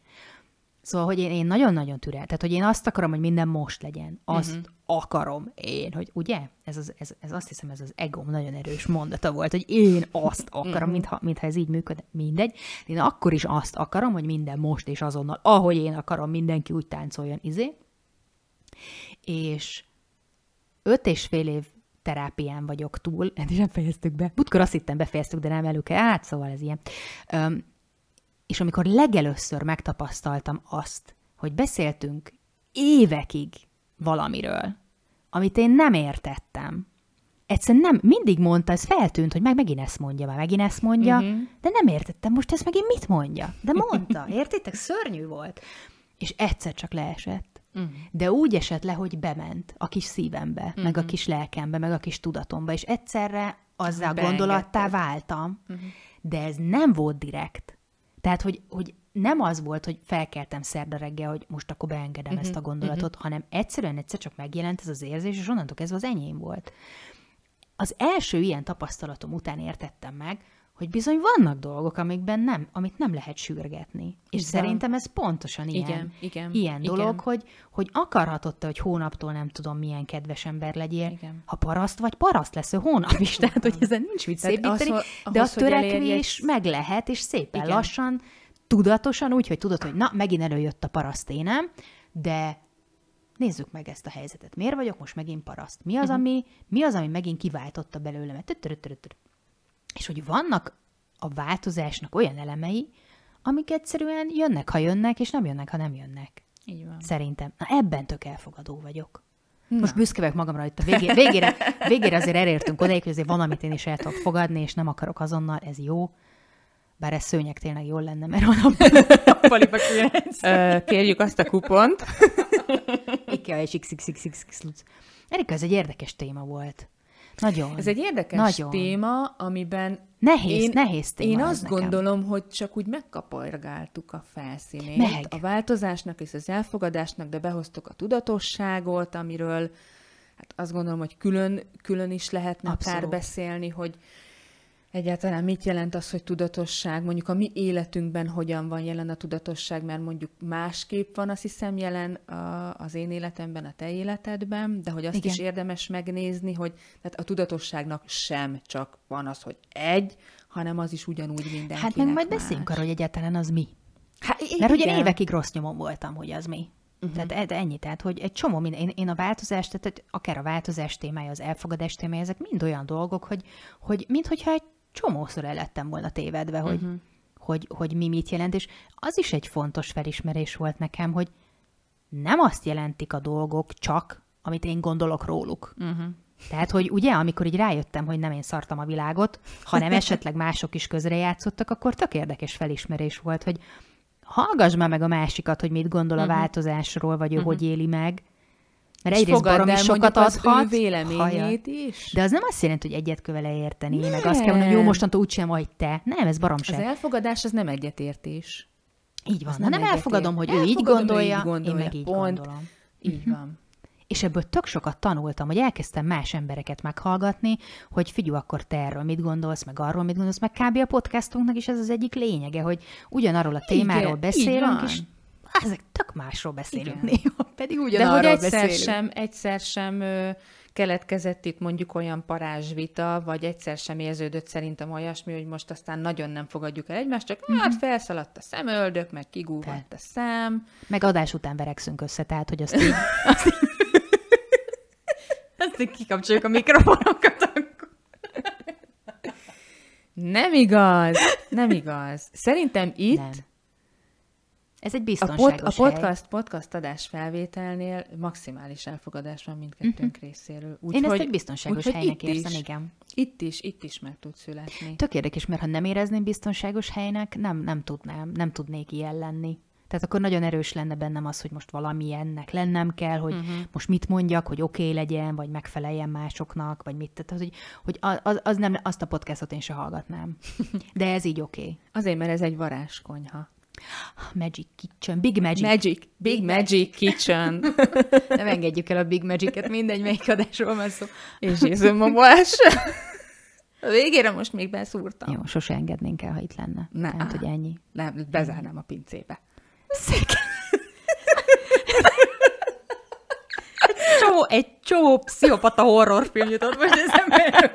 S1: Szóval, hogy én, én nagyon-nagyon türel. Tehát, hogy én azt akarom, hogy minden most legyen. Azt uh-huh. akarom én, hogy ugye? Ez, az, ez, ez azt hiszem, ez az egóm nagyon erős mondata volt, hogy én azt akarom, uh-huh. mintha, mintha ez így működne. Mindegy. Én akkor is azt akarom, hogy minden most és azonnal, ahogy én akarom, mindenki úgy táncoljon, izé. És öt és fél év terápián vagyok túl, eddig nem fejeztük be. Butkor azt hittem befejeztük, de nem előke, át, szóval ez ilyen. Öm, és amikor legelőször megtapasztaltam azt, hogy beszéltünk évekig valamiről, amit én nem értettem, egyszerűen nem, mindig mondta, ez feltűnt, hogy meg megint ezt mondja, már megint ezt mondja, uh-huh. de nem értettem, most ezt megint mit mondja? De mondta, értitek? Szörnyű volt. És egyszer csak leesett. Uh-huh. De úgy esett le, hogy bement a kis szívembe, uh-huh. meg a kis lelkembe, meg a kis tudatomba, és egyszerre azzal
S2: Beengedted.
S1: gondolattá váltam, uh-huh. de ez nem volt direkt. Tehát, hogy, hogy nem az volt, hogy felkeltem szerda reggel, hogy most akkor beengedem uh-huh. ezt a gondolatot, uh-huh. hanem egyszerűen egyszer csak megjelent ez az érzés, és onnantól kezdve az enyém volt. az első ilyen tapasztalatom után értettem meg, hogy bizony vannak dolgok, amikben nem, amit nem lehet sürgetni. És
S2: van.
S1: szerintem ez pontosan ilyen,
S2: Igen, igen,
S1: ilyen
S2: igen.
S1: dolog, hogy, hogy akarhatod te, hogy hónaptól nem tudom milyen kedves ember legyél.
S2: Igen.
S1: Ha paraszt vagy, paraszt lesz ő hónap is. Tehát, hogy ezen nincs mit szépíteni,
S2: ahhoz,
S1: de a törekvés
S2: egy-
S1: meg lehet, és szépen
S2: Igen.
S1: lassan, tudatosan, úgy, hogy tudod, hogy na, megint előjött a paraszt énem, de nézzük meg ezt a helyzetet. Miért vagyok most megint paraszt? Mi az,
S2: Mhm.
S1: ami, mi az, ami megint kiváltotta belőlem? És hogy vannak a változásnak olyan elemei, amik egyszerűen jönnek, ha jönnek, és nem jönnek, ha nem jönnek.
S2: Így van.
S1: Szerintem. Na ebben tök elfogadó vagyok.
S2: Na.
S1: Most büszke vagyok magamra, itt a végére, végére, végére azért elértünk odaig, hogy azért van, amit én is el tudok fogadni, és nem akarok azonnal, ez jó. Bár ez szőnyeg tényleg jól lenne, mert van a
S2: Kérjük azt a kupont.
S1: Ikea és XXXX luc. Erika, ez egy érdekes téma volt. Nagyon.
S2: Ez egy érdekes
S1: Nagyon.
S2: téma, amiben
S1: Nehéz,
S2: én,
S1: nehéz téma
S2: Én azt
S1: nekem.
S2: gondolom, hogy csak úgy megkapargáltuk a felszínét.
S1: Meg.
S2: A változásnak és az elfogadásnak, de behoztuk a tudatosságot, amiről hát azt gondolom, hogy külön, külön is lehetne
S1: Abszolút.
S2: akár beszélni, hogy egyáltalán mit jelent az, hogy tudatosság, mondjuk a mi életünkben hogyan van jelen a tudatosság, mert mondjuk másképp van azt hiszem jelen a, az én életemben, a te életedben, de hogy azt
S1: Igen.
S2: is érdemes megnézni, hogy tehát a tudatosságnak sem csak van az, hogy egy, hanem az is ugyanúgy mindenkinek
S1: Hát meg majd
S2: más.
S1: beszéljünk arról, hogy egyáltalán az mi.
S2: Hát, i-
S1: Mert ugye
S2: igen.
S1: évekig rossz nyomon voltam, hogy az mi. Uh-huh. Tehát e- ennyi, tehát hogy egy csomó minden, én, én a változás, tehát akár a változás témája, az elfogadás témája, ezek mind olyan dolgok, hogy, hogy minthogyha egy csomószor el lettem volna tévedve, hogy, uh-huh. hogy, hogy mi mit jelent, és az is egy fontos felismerés volt nekem, hogy nem azt jelentik a dolgok csak, amit én gondolok róluk. Uh-huh. Tehát, hogy ugye, amikor így rájöttem, hogy nem én szartam a világot, hanem esetleg mások is közrejátszottak, akkor tök érdekes felismerés volt, hogy hallgass már meg a másikat, hogy mit gondol a változásról, vagy ő hogy éli meg. Mert
S2: És
S1: egyrészt baromi sokat adhat.
S2: véleményét is.
S1: De az nem azt jelenti, hogy egyet kell vele érteni, meg
S2: Nem.
S1: azt kell mondani, hogy jó, mostantól úgysem vagy te. Nem, ez baromság.
S2: Az elfogadás az nem egyetértés.
S1: Így van.
S2: az nem
S1: nem elfogadom, hogy
S2: egyetért.
S1: ő így
S2: Elfogadom, ő
S1: gondolja,
S2: így gondolja.
S1: én meg így
S2: Pont.
S1: gondolom.
S2: Így van.
S1: És ebből tök sokat tanultam, hogy elkezdtem más embereket meghallgatni, hogy figyelj, akkor te erről mit gondolsz, meg arról mit gondolsz, meg kb. a podcastunknak is ez az egyik lényege, hogy ugyanarról a témáról
S2: így
S1: beszélünk, és ezek tök másról beszélünk
S2: Igen.
S1: néha, pedig
S2: De
S1: ugyanarról
S2: hogy egyszer
S1: beszélünk.
S2: sem, egyszer sem ö, keletkezett itt mondjuk olyan parázsvita, vagy egyszer sem érződött szerintem olyasmi, hogy most aztán nagyon nem fogadjuk el egymást, csak hát felszaladt a szemöldök, meg kigúvadt a szem.
S1: Meg adás után verekszünk össze, tehát, hogy azt így... Azt így, azt így kikapcsoljuk a mikrofonokat akkor.
S2: Nem igaz, nem igaz. Szerintem itt
S1: Nem. Ez egy
S2: a,
S1: biztonságos
S2: pod, a
S1: hely.
S2: podcast, podcast adás felvételnél maximális elfogadás van mindkettőnk részéről. Úgy,
S1: Én ezt
S2: hogy-
S1: egy biztonságos
S2: úgyhogy
S1: helynek érzem,
S2: is,
S1: igen.
S2: Itt is, itt is meg tud születni.
S1: Tök érdekes, mert ha nem érezném biztonságos helynek, nem, nem tudnám, nem tudnék ilyen lenni. Tehát akkor nagyon erős lenne bennem az, hogy most valamilyennek lennem kell, hogy uh-huh. most mit mondjak, hogy oké okay legyen, vagy megfeleljen másoknak, vagy mit. Tehát, hogy, hogy az, az nem, azt a podcastot én se hallgatnám. De ez így oké. Okay.
S2: Azért, mert ez egy varázskonyha.
S1: Magic Kitchen, Big Magic.
S2: Magic, Big Magic Kitchen.
S1: nem engedjük el a Big Magic-et, mindegy, melyik adásról van szó.
S2: És jézőmamolás. A végére most még beszúrtam.
S1: Jó, sose engednénk el, ha itt lenne.
S2: Ne.
S1: Tehát, hogy ennyi.
S2: Nem, bezárnám a pincébe.
S1: Szépen. csomó, egy csomó pszichopata horrorfilm jutott most eszembe.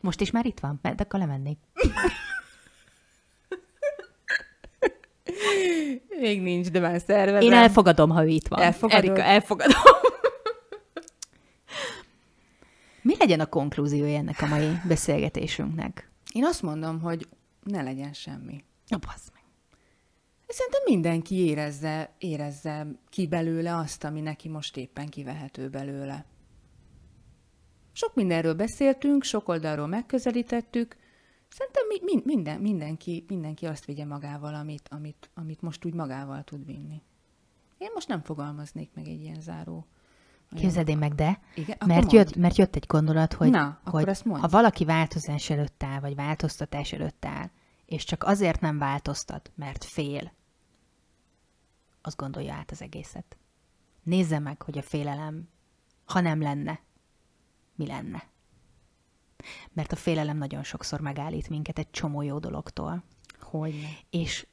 S1: Most is már itt van, mert akkor lemennék.
S2: Még nincs, de már szervezem.
S1: Én elfogadom, ha ő itt van.
S2: Elfogadod?
S1: Erika, elfogadom. Mi legyen a konklúziója ennek a mai beszélgetésünknek?
S2: Én azt mondom, hogy ne legyen semmi.
S1: Na, bassz meg.
S2: Szerintem mindenki érezze, érezze ki belőle azt, ami neki most éppen kivehető belőle. Sok mindenről beszéltünk, sok oldalról megközelítettük. Szerintem mi, mi, minden, mindenki, mindenki azt vigye magával, amit, amit, amit most úgy magával tud vinni. Én most nem fogalmaznék meg egy ilyen záró.
S1: Képzeld én meg, de,
S2: Igen, akkor
S1: mert
S2: mondd.
S1: jött, mert jött egy gondolat, hogy,
S2: Na,
S1: hogy ha valaki változás előtt áll, vagy változtatás előtt áll, és csak azért nem változtat, mert fél, az gondolja át az egészet. Nézze meg, hogy a félelem, ha nem lenne, mi lenne. Mert a félelem nagyon sokszor megállít minket egy csomó jó dologtól.
S2: Hogyne.
S1: És,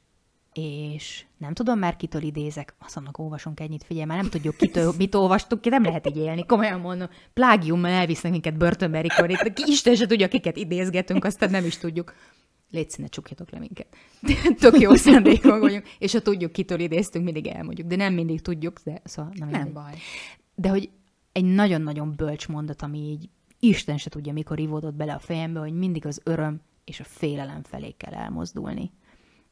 S1: és nem tudom már kitől idézek, azt annak olvasunk ennyit, figyelj, már nem tudjuk kitől, mit olvastuk ki, nem lehet így élni, komolyan mondom. Plágiummal elvisznek minket börtönbe, Rikor, itt Isten se tudja, kiket idézgetünk, aztán nem is tudjuk. Légy színe, csukjatok le minket. Tök jó szándékon vagyunk, és ha tudjuk, kitől idéztünk, mindig elmondjuk. De nem mindig tudjuk, de szóval nem,
S2: Nem baj.
S1: De hogy egy nagyon-nagyon bölcs mondat, ami így Isten se tudja, mikor ivódott bele a fejembe, hogy mindig az öröm és a félelem felé kell elmozdulni.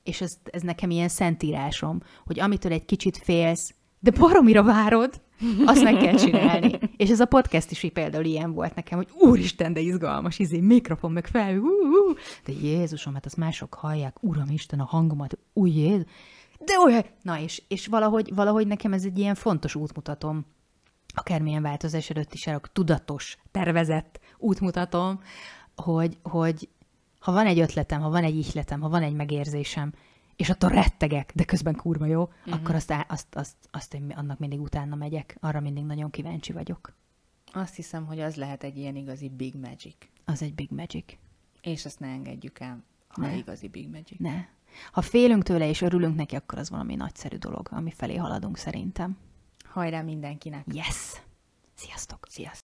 S1: És ez, ez nekem ilyen szentírásom, hogy amitől egy kicsit félsz, de baromira várod, azt meg kell csinálni. És ez a podcast is például ilyen volt nekem, hogy úristen, de izgalmas, izé, mikrofon, meg fel, hú, hú. de Jézusom, hát azt mások hallják, Uram Isten, a hangomat, új. De olyan, na és, és valahogy, valahogy nekem ez egy ilyen fontos útmutatom, akármilyen változás előtt is járok, tudatos, tervezett útmutatom, hogy, hogy ha van egy ötletem, ha van egy ihletem, ha van egy megérzésem, és attól rettegek, de közben kurva jó, uh-huh. akkor azt, azt, azt, azt én annak mindig utána megyek. Arra mindig nagyon kíváncsi vagyok.
S2: Azt hiszem, hogy az lehet egy ilyen igazi big magic.
S1: Az egy big magic.
S2: És ezt ne engedjük el, ha
S1: Ne.
S2: igazi big magic.
S1: Ne. Ha félünk tőle és örülünk neki, akkor az valami nagyszerű dolog, ami felé haladunk szerintem.
S2: Hajrá mindenkinek!
S1: Yes! Sziasztok!
S2: Sziasztok!